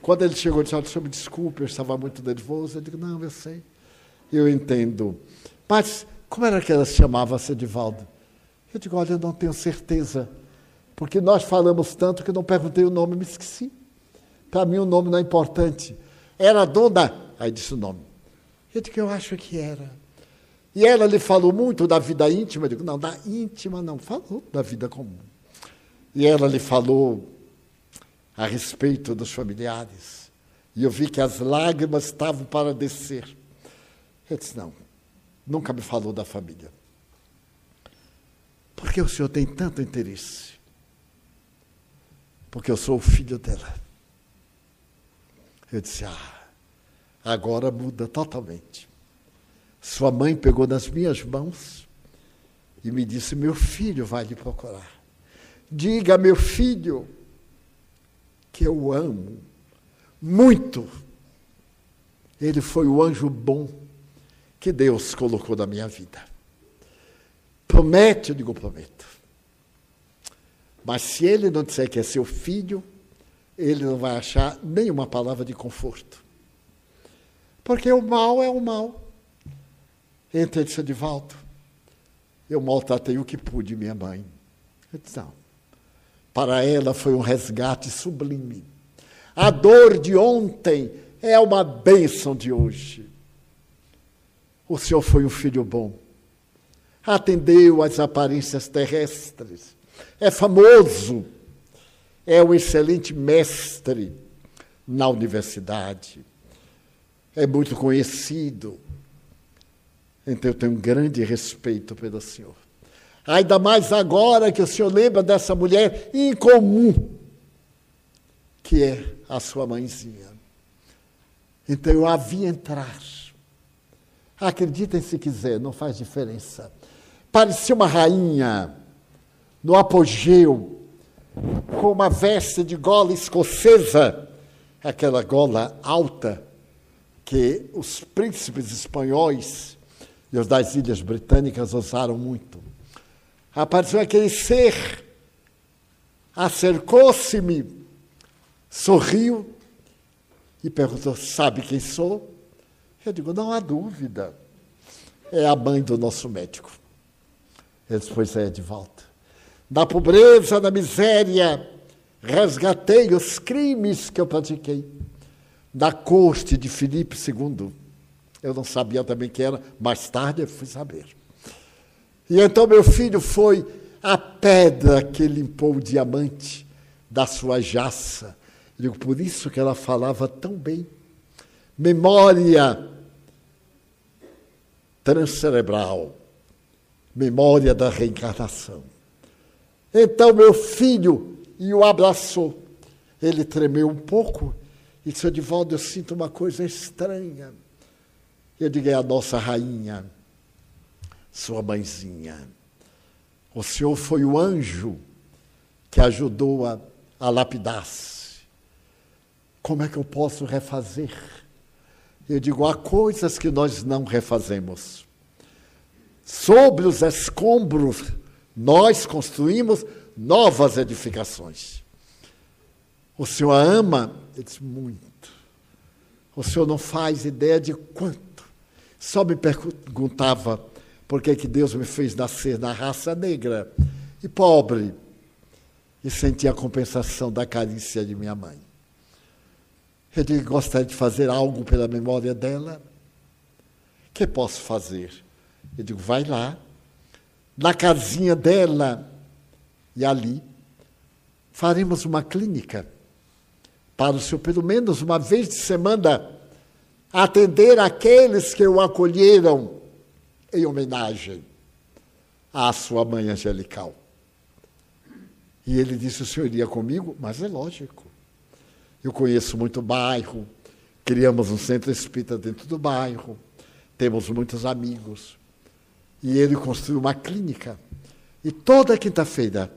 S1: Quando ele chegou disse, olha, me desculpe, eu estava muito nervoso. Eu digo, não, eu sei, eu entendo. Mas como era que ela se chamava, Sedivaldo? Eu digo, olha, eu não tenho certeza, porque nós falamos tanto que não perguntei o nome, me esqueci. Para mim o nome não é importante. Era dona, aí disse o nome. Eu digo, eu acho que era. E ela lhe falou muito da vida íntima. Eu digo, não, da íntima não, falou da vida comum. E ela lhe falou a respeito dos familiares. E eu vi que as lágrimas estavam para descer. Eu disse: não, nunca me falou da família. Por que o senhor tem tanto interesse? Porque eu sou o filho dela. Eu disse: Ah, agora muda totalmente. Sua mãe pegou nas minhas mãos e me disse: Meu filho vai lhe procurar. Diga, meu filho, que eu amo muito. Ele foi o anjo bom que Deus colocou na minha vida. Promete, eu digo, prometo. Mas se ele não disser que é seu filho, ele não vai achar nenhuma palavra de conforto. Porque o mal é o mal. Entra de de volta. Eu maltratei o que pude, minha mãe. Eu disse, não. Para ela foi um resgate sublime. A dor de ontem é uma bênção de hoje. O Senhor foi um filho bom. Atendeu às aparências terrestres. É famoso. É um excelente mestre na universidade. É muito conhecido. Então eu tenho um grande respeito pelo Senhor. Ainda mais agora que o Senhor lembra dessa mulher incomum, que é a sua mãezinha. Então eu a vi entrar. Acreditem se quiser, não faz diferença. Parecia uma rainha no apogeu, com uma veste de gola escocesa, aquela gola alta que os príncipes espanhóis e os das ilhas britânicas usaram muito. Apareceu aquele ser, acercou-se-me, sorriu e perguntou: Sabe quem sou? Eu digo: Não há dúvida. É a mãe do nosso médico. Ele disse: Pois é, de volta. Na pobreza, na miséria, resgatei os crimes que eu pratiquei. Da corte de Filipe II. Eu não sabia também quem era, mais tarde eu fui saber. E então meu filho foi a pedra que limpou o diamante da sua jaça eu digo, por isso que ela falava tão bem. Memória transcerebral, memória da reencarnação. Então meu filho e o abraçou. Ele tremeu um pouco e disse, Edivaldo, eu sinto uma coisa estranha. Eu digo, é a nossa rainha, sua mãezinha. O Senhor foi o anjo que ajudou a, a lapidar-se. Como é que eu posso refazer? Eu digo, há coisas que nós não refazemos. Sobre os escombros, nós construímos novas edificações. O Senhor ama? Ele disse, muito. O Senhor não faz ideia de quanto. Só me perguntava por que, que Deus me fez nascer na raça negra e pobre. E senti a compensação da carícia de minha mãe. Eu digo, gostaria de fazer algo pela memória dela. O que posso fazer? Eu digo, vai lá, na casinha dela, e ali faremos uma clínica para o senhor, pelo menos uma vez de semana, atender aqueles que o acolheram em homenagem à sua mãe angelical. E ele disse: o senhor iria comigo? Mas é lógico. Eu conheço muito bairro, criamos um centro espírita dentro do bairro, temos muitos amigos. E ele construiu uma clínica. E toda quinta-feira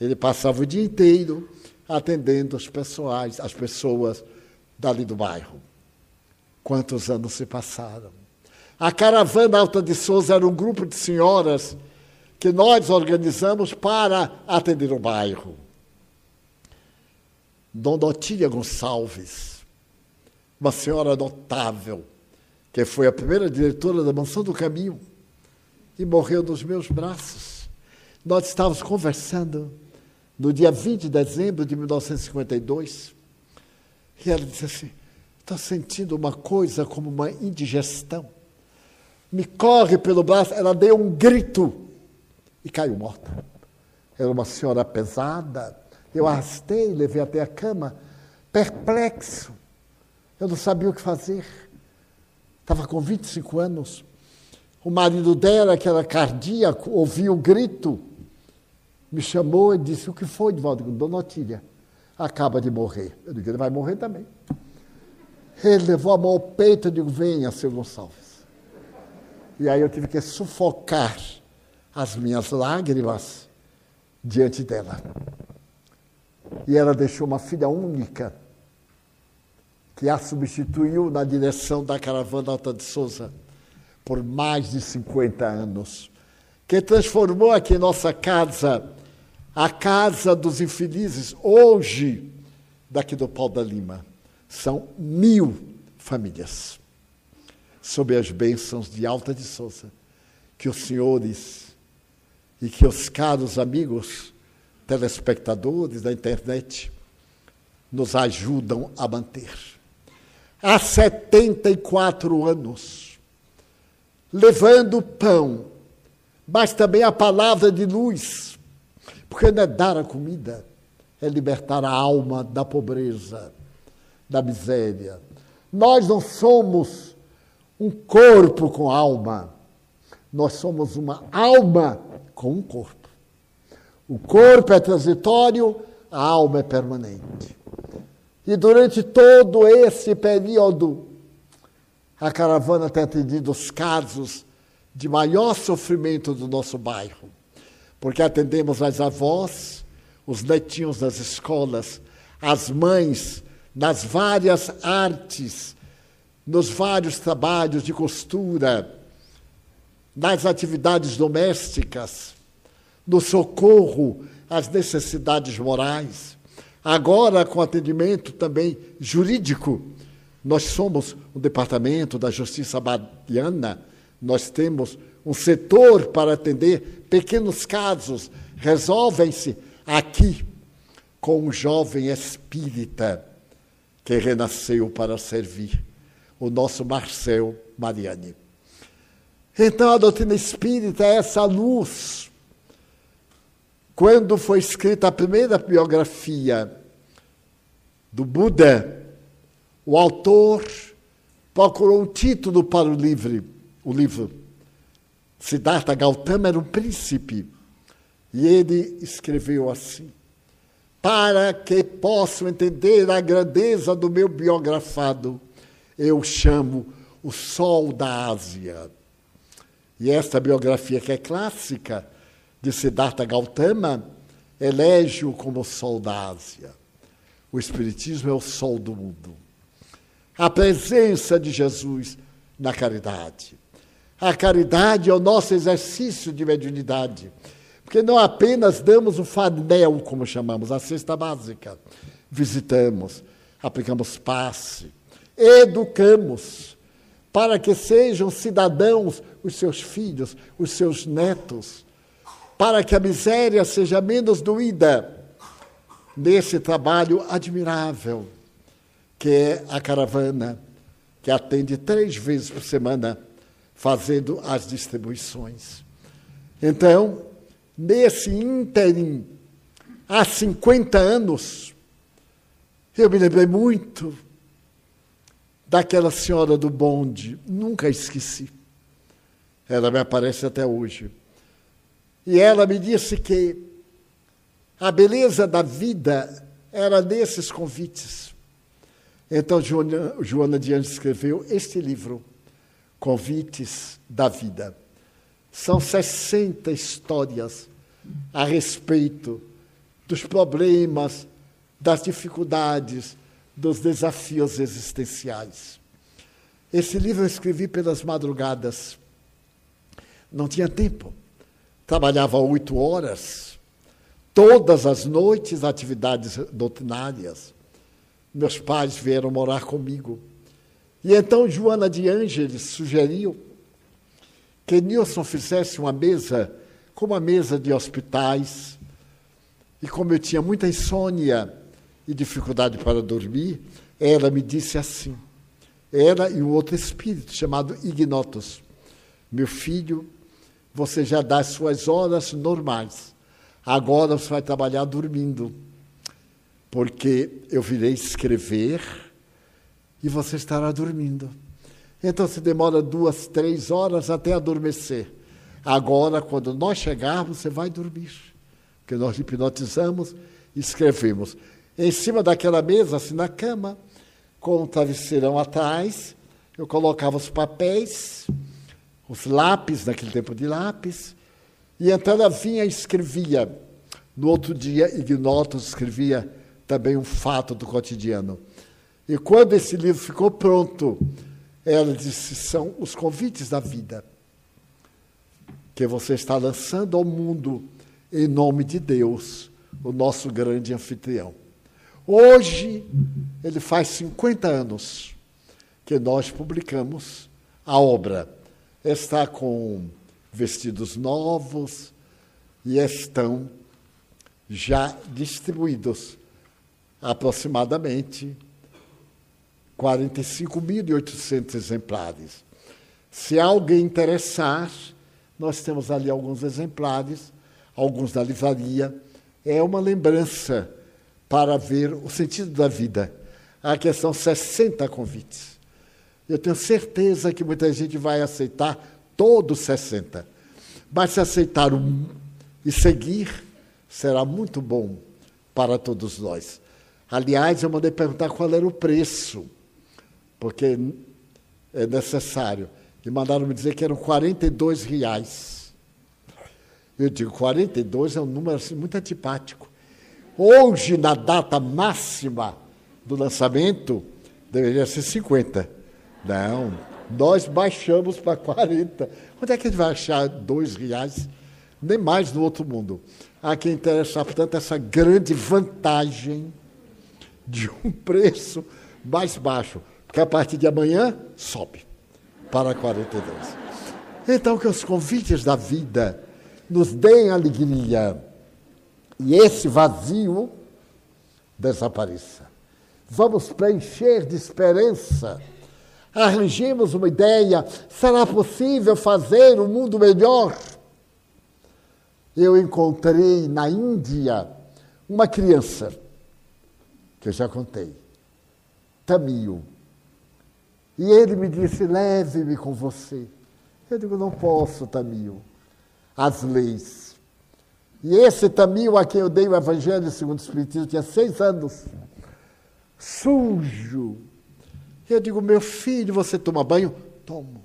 S1: ele passava o dia inteiro atendendo os pessoais, as pessoas dali do bairro. Quantos anos se passaram? A caravana Alta de Souza era um grupo de senhoras que nós organizamos para atender o bairro. Dona Otília Gonçalves, uma senhora notável, que foi a primeira diretora da Mansão do Caminho e morreu nos meus braços. Nós estávamos conversando no dia 20 de dezembro de 1952 e ela disse assim: Estou sentindo uma coisa como uma indigestão. Me corre pelo braço. Ela deu um grito e caiu morta. Era uma senhora pesada, eu arrastei, levei até a cama, perplexo. Eu não sabia o que fazer. Estava com 25 anos. O marido dela, que era cardíaco, ouviu o grito, me chamou e disse: O que foi, Divaldo? Dona Otília, acaba de morrer. Eu disse: Ele vai morrer também. Ele levou a mão ao peito e disse: Venha, seu Gonçalves. E aí eu tive que sufocar as minhas lágrimas diante dela. E ela deixou uma filha única que a substituiu na direção da caravana Alta de Souza por mais de 50 anos, que transformou aqui nossa casa a casa dos infelizes, hoje, daqui do Pau da Lima. São mil famílias, sob as bênçãos de Alta de Souza, que os senhores e que os caros amigos telespectadores da internet nos ajudam a manter. Há 74 anos, levando pão, mas também a palavra de luz, porque não é dar a comida, é libertar a alma da pobreza, da miséria. Nós não somos um corpo com alma, nós somos uma alma com um corpo. O corpo é transitório, a alma é permanente. E durante todo esse período, a caravana tem atendido os casos de maior sofrimento do nosso bairro, porque atendemos as avós, os netinhos das escolas, as mães nas várias artes, nos vários trabalhos de costura, nas atividades domésticas, no socorro às necessidades morais. Agora, com atendimento também jurídico, nós somos o Departamento da Justiça Badiana, nós temos um setor para atender pequenos casos, resolvem-se aqui com um jovem espírita que renasceu para servir, o nosso Marcel Mariani. Então, a doutrina espírita é essa luz. Quando foi escrita a primeira biografia do Buda, o autor procurou um título para o livro. O livro. Siddhartha Gautama era um príncipe. E ele escreveu assim: Para que possam entender a grandeza do meu biografado, eu chamo o Sol da Ásia. E esta biografia, que é clássica, de Siddhartha Gautama, elege-o como o sol da Ásia. O Espiritismo é o sol do mundo. A presença de Jesus na caridade. A caridade é o nosso exercício de mediunidade. Porque não apenas damos o fanel, como chamamos, a cesta básica. Visitamos, aplicamos passe, educamos, para que sejam cidadãos os seus filhos, os seus netos, para que a miséria seja menos doída nesse trabalho admirável que é a caravana, que atende três vezes por semana, fazendo as distribuições. Então, nesse ínterim, há 50 anos, eu me lembrei muito daquela senhora do bonde, nunca esqueci. Ela me aparece até hoje. E ela me disse que a beleza da vida era nesses convites. Então, Joana, Joana de Anjos escreveu este livro, Convites da Vida. São 60 histórias a respeito dos problemas, das dificuldades, dos desafios existenciais. Esse livro eu escrevi pelas madrugadas não tinha tempo. Trabalhava oito horas, todas as noites, atividades doutrinárias. Meus pais vieram morar comigo. E então Joana de Ângeles sugeriu que Nilson fizesse uma mesa, como a mesa de hospitais. E como eu tinha muita insônia e dificuldade para dormir, ela me disse assim, ela e um outro espírito chamado Ignotus, meu filho, você já dá as suas horas normais. Agora você vai trabalhar dormindo, porque eu virei escrever e você estará dormindo. Então se demora duas, três horas até adormecer. Agora, quando nós chegarmos, você vai dormir, porque nós hipnotizamos e escrevemos. Em cima daquela mesa, assim na cama, com um travesseirão atrás, eu colocava os papéis, os lápis, naquele tempo de lápis, e então ela vinha e escrevia. No outro dia, Ignotos escrevia também um fato do cotidiano. E quando esse livro ficou pronto, ela disse: são os convites da vida que você está lançando ao mundo em nome de Deus, o nosso grande anfitrião. Hoje, ele faz 50 anos que nós publicamos a obra. Está com vestidos novos e estão já distribuídos aproximadamente 45.800 exemplares. Se alguém interessar, nós temos ali alguns exemplares, alguns da livraria. É uma lembrança para ver o sentido da vida. Aqui são 60 convites. Eu tenho certeza que muita gente vai aceitar todos 60. Mas se aceitar um e seguir, será muito bom para todos nós. Aliás, eu mandei perguntar qual era o preço, porque é necessário. E mandaram me dizer que eram 42 reais. Eu digo, 42 é um número assim, muito antipático. Hoje, na data máxima do lançamento, deveria ser 50. Não, nós baixamos para 40. Onde é que a gente vai achar dois reais? Nem mais no outro mundo. A quem interessa, portanto, essa grande vantagem de um *laughs* preço mais baixo. Porque a partir de amanhã sobe para 42. Então, que os convites da vida nos deem alegria e esse vazio desapareça. Vamos preencher de esperança. Arranjemos uma ideia. Será possível fazer um mundo melhor? Eu encontrei na Índia uma criança, que eu já contei, Tamil e ele me disse: leve-me com você. Eu digo: não posso, Tamil. As leis. E esse Tamil a quem eu dei o Evangelho segundo o Espiritismo tinha seis anos. Sujo. Eu digo: meu filho, você toma banho? Tomo.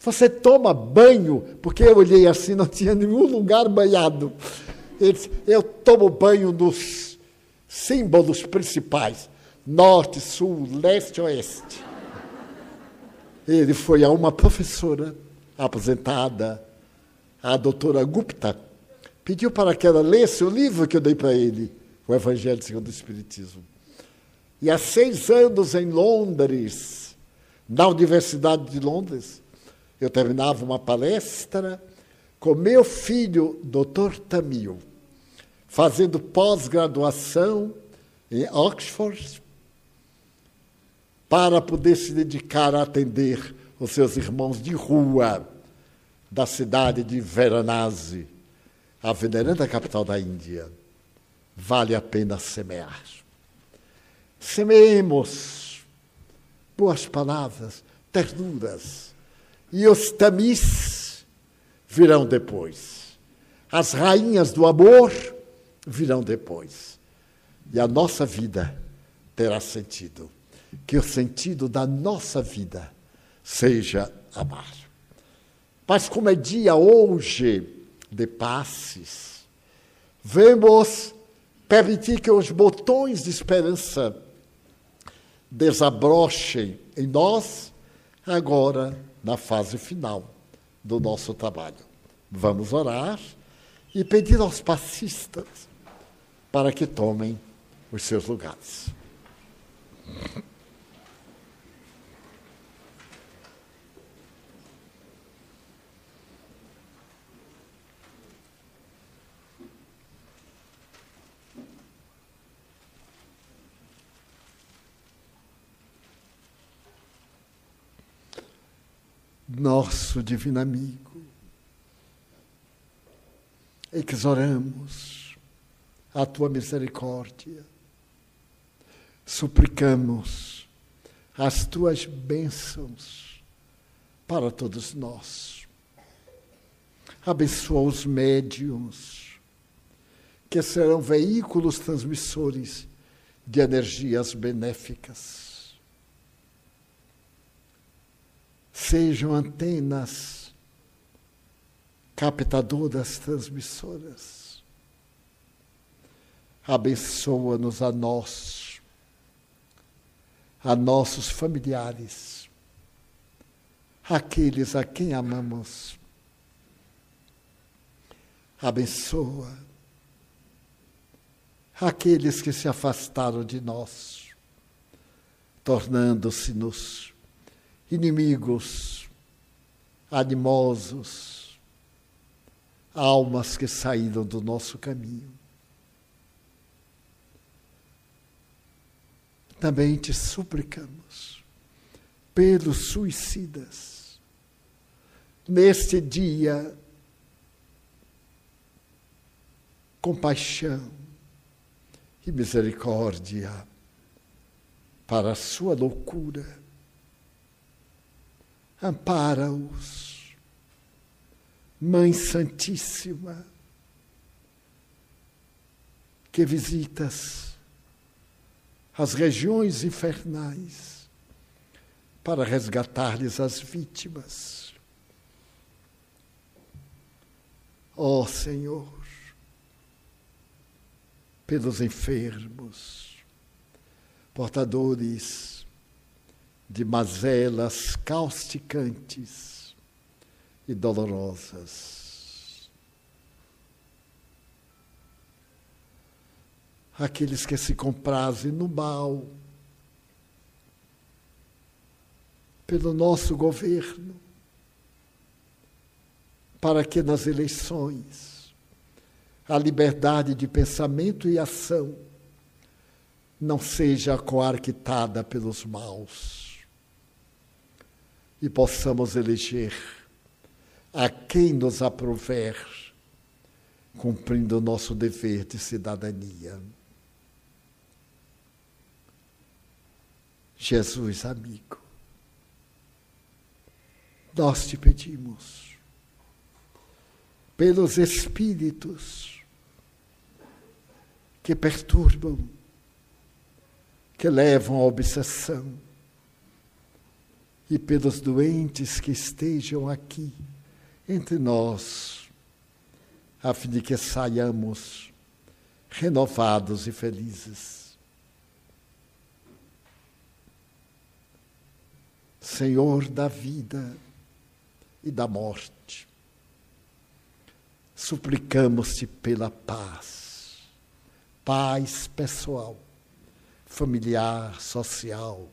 S1: Você toma banho? Porque eu olhei assim, não tinha nenhum lugar banhado. Ele disse: eu tomo banho nos símbolos principais: norte, sul, leste, oeste ele foi a uma professora aposentada, a doutora Gupta, pediu para que ela lesse o livro que eu dei para ele, o Evangelho segundo o Espiritismo. E há seis anos em Londres, na Universidade de Londres, eu terminava uma palestra com meu filho, doutor Tamil, fazendo pós-graduação em Oxford, para poder se dedicar a atender os seus irmãos de rua da cidade de Varanasi, a veneranda capital da Índia. Vale a pena semear. Semeemos boas palavras, ternuras, e os tamis virão depois. As rainhas do amor virão depois. E a nossa vida terá sentido que o sentido da nossa vida seja amar. Mas como é dia hoje de passes, vamos permitir que os botões de esperança desabrochem em nós agora na fase final do nosso trabalho. Vamos orar e pedir aos passistas para que tomem os seus lugares. Nosso divino amigo. Exoramos a tua misericórdia, suplicamos as tuas bênçãos para todos nós. Abençoa os médiums, que serão veículos transmissores de energias benéficas. Sejam antenas captadoras transmissoras. Abençoa-nos a nós, a nossos familiares, aqueles a quem amamos. Abençoa aqueles que se afastaram de nós, tornando-se-nos inimigos, animosos, almas que saíram do nosso caminho. Também te suplicamos pelos suicidas, neste dia, compaixão e misericórdia para a sua loucura ampara-os. Mãe Santíssima, que visitas as regiões infernais para resgatar-lhes as vítimas. Ó oh, Senhor, pelos enfermos, portadores de mazelas causticantes e dolorosas. Aqueles que se comprazem no mal pelo nosso governo, para que nas eleições a liberdade de pensamento e ação não seja coarquitada pelos maus e possamos eleger a quem nos aprover, cumprindo o nosso dever de cidadania. Jesus, amigo, nós te pedimos, pelos espíritos que perturbam, que levam à obsessão, e pelos doentes que estejam aqui entre nós, a fim de que saiamos renovados e felizes. Senhor da vida e da morte, suplicamos-te pela paz, paz pessoal, familiar, social,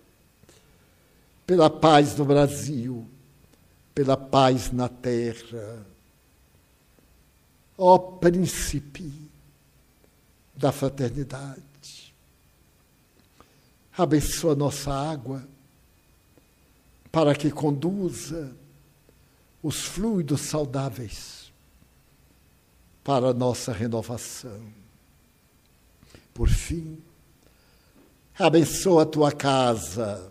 S1: pela paz no Brasil, pela paz na terra. Ó príncipe da fraternidade, abençoa nossa água para que conduza os fluidos saudáveis para a nossa renovação. Por fim, abençoa a tua casa,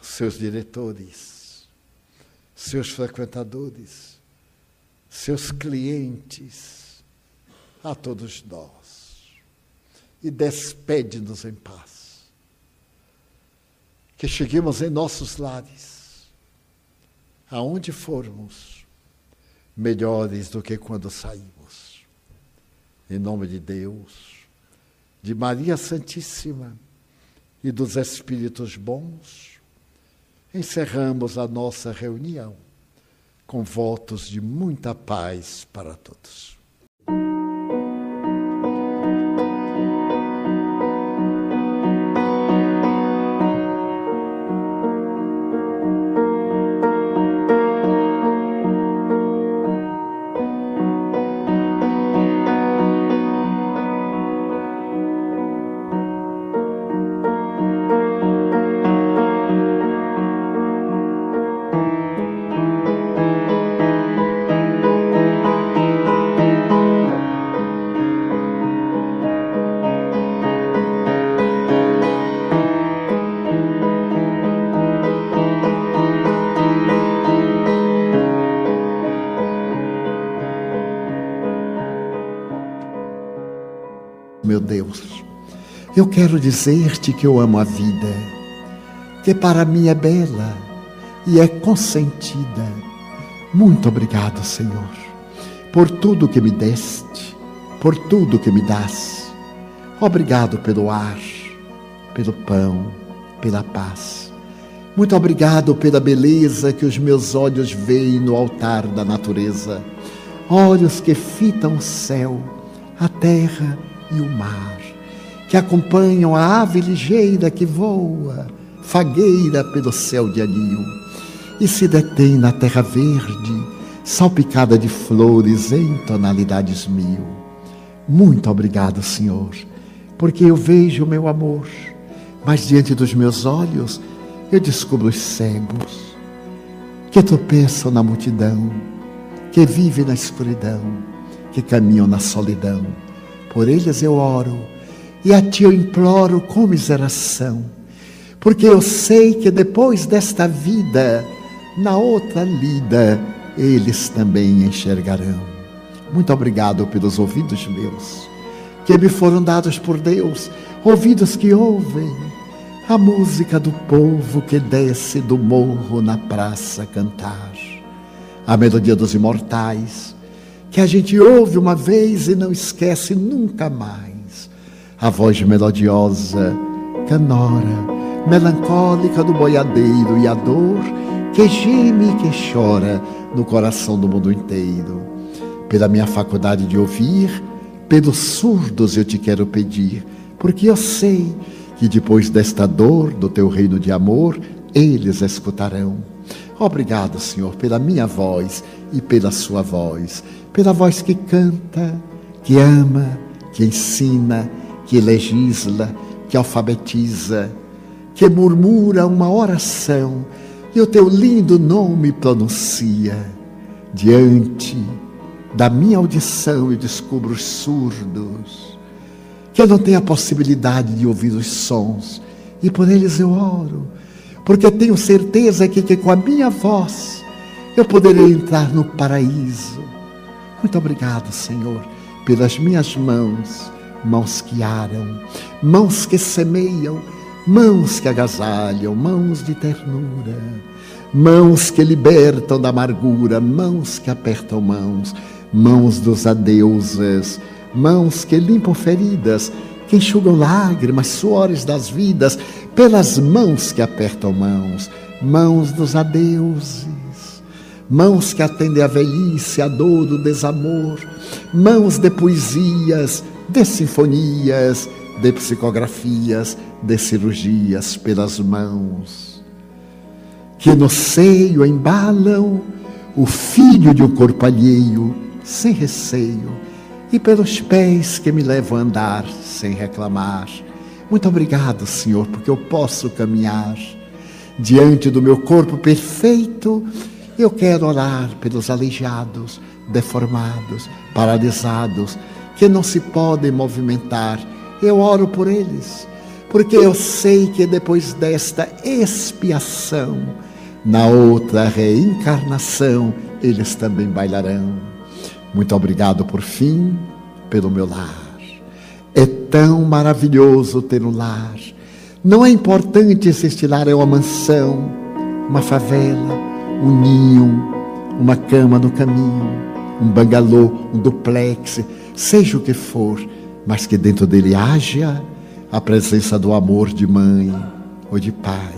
S1: seus diretores, seus frequentadores, seus clientes, a todos nós. E despede-nos em paz. Que cheguemos em nossos lares, aonde formos, melhores do que quando saímos. Em nome de Deus, de Maria Santíssima e dos Espíritos bons, encerramos a nossa reunião com votos de muita paz para todos. Eu quero dizer-te que eu amo a vida, que para mim é bela e é consentida. Muito obrigado, Senhor, por tudo que me deste, por tudo que me das. Obrigado pelo ar, pelo pão, pela paz. Muito obrigado pela beleza que os meus olhos veem no altar da natureza. Olhos que fitam o céu, a terra e o mar, que acompanham a ave ligeira que voa, fagueira pelo céu de anil, e se detém na terra verde, salpicada de flores em tonalidades mil. Muito obrigado, Senhor, porque eu vejo o meu amor, mas diante dos meus olhos eu descubro os cegos que tropeçam na multidão, que vivem na escuridão, que caminham na solidão. Por eles eu oro e a ti eu imploro com miseração, porque eu sei que depois desta vida, na outra lida, eles também enxergarão. Muito obrigado pelos ouvidos meus, que me foram dados por Deus, ouvidos que ouvem a música do povo que desce do morro na praça cantar, a melodia dos imortais, que a gente ouve uma vez e não esquece nunca mais, a voz melodiosa, canora, melancólica do boiadeiro e a dor que geme e que chora no coração do mundo inteiro. Pela minha faculdade de ouvir, pelos surdos eu te quero pedir, porque eu sei que depois desta dor do teu reino de amor, eles escutarão. Obrigado, Senhor, pela minha voz e pela sua voz, pela voz que canta, que ama, que ensina, que legisla, que alfabetiza, que murmura uma oração e o teu lindo nome pronuncia. Diante da minha audição eu descubro os surdos que eu não tenho a possibilidade de ouvir os sons, e por eles eu oro, porque tenho certeza que, que com a minha voz eu poderei entrar no paraíso. Muito obrigado, Senhor, pelas minhas mãos, mãos que aram, mãos que semeiam, mãos que agasalham, mãos de ternura, mãos que libertam da amargura, mãos que apertam mãos, mãos dos adeuses mãos que limpam feridas, que enxugam lágrimas, suores das vidas, pelas mãos que apertam mãos, mãos dos adeuses, mãos que atendem a velhice, a dor do desamor, mãos de poesias, de sinfonias, de psicografias, de cirurgias, pelas mãos que no seio embalam o filho de um corpo alheio, sem receio e pelos pés que me levam a andar sem reclamar. Muito obrigado, Senhor, porque eu posso caminhar diante do meu corpo perfeito. Eu quero orar pelos aleijados, deformados, paralisados, que não se podem movimentar. Eu oro por eles, porque eu sei que depois desta expiação, na outra reencarnação, eles também bailarão. Muito obrigado por fim pelo meu lar. É tão maravilhoso ter um lar. Não é importante se este lar é uma mansão, uma favela, um ninho, uma cama no caminho, um bangalô, um duplex, seja o que for, mas que dentro dele haja a presença do amor de mãe ou de pai,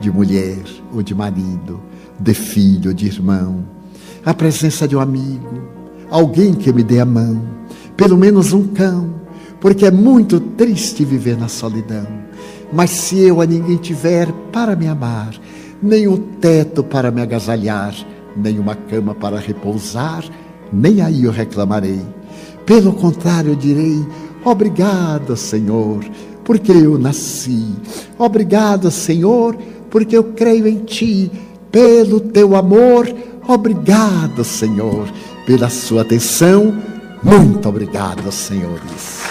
S1: de mulher ou de marido, de filho ou de irmão, a presença de um amigo, alguém que me dê a mão, pelo menos um cão, porque é muito triste viver na solidão. Mas se eu a ninguém tiver para me amar, nem um teto para me agasalhar, nem uma cama para repousar, nem aí eu reclamarei. Pelo contrário, direi: Obrigado, Senhor, porque eu nasci. Obrigado, Senhor, porque eu creio em Ti. Pelo Teu amor, obrigado, Senhor pela sua atenção. Muito obrigado, senhores.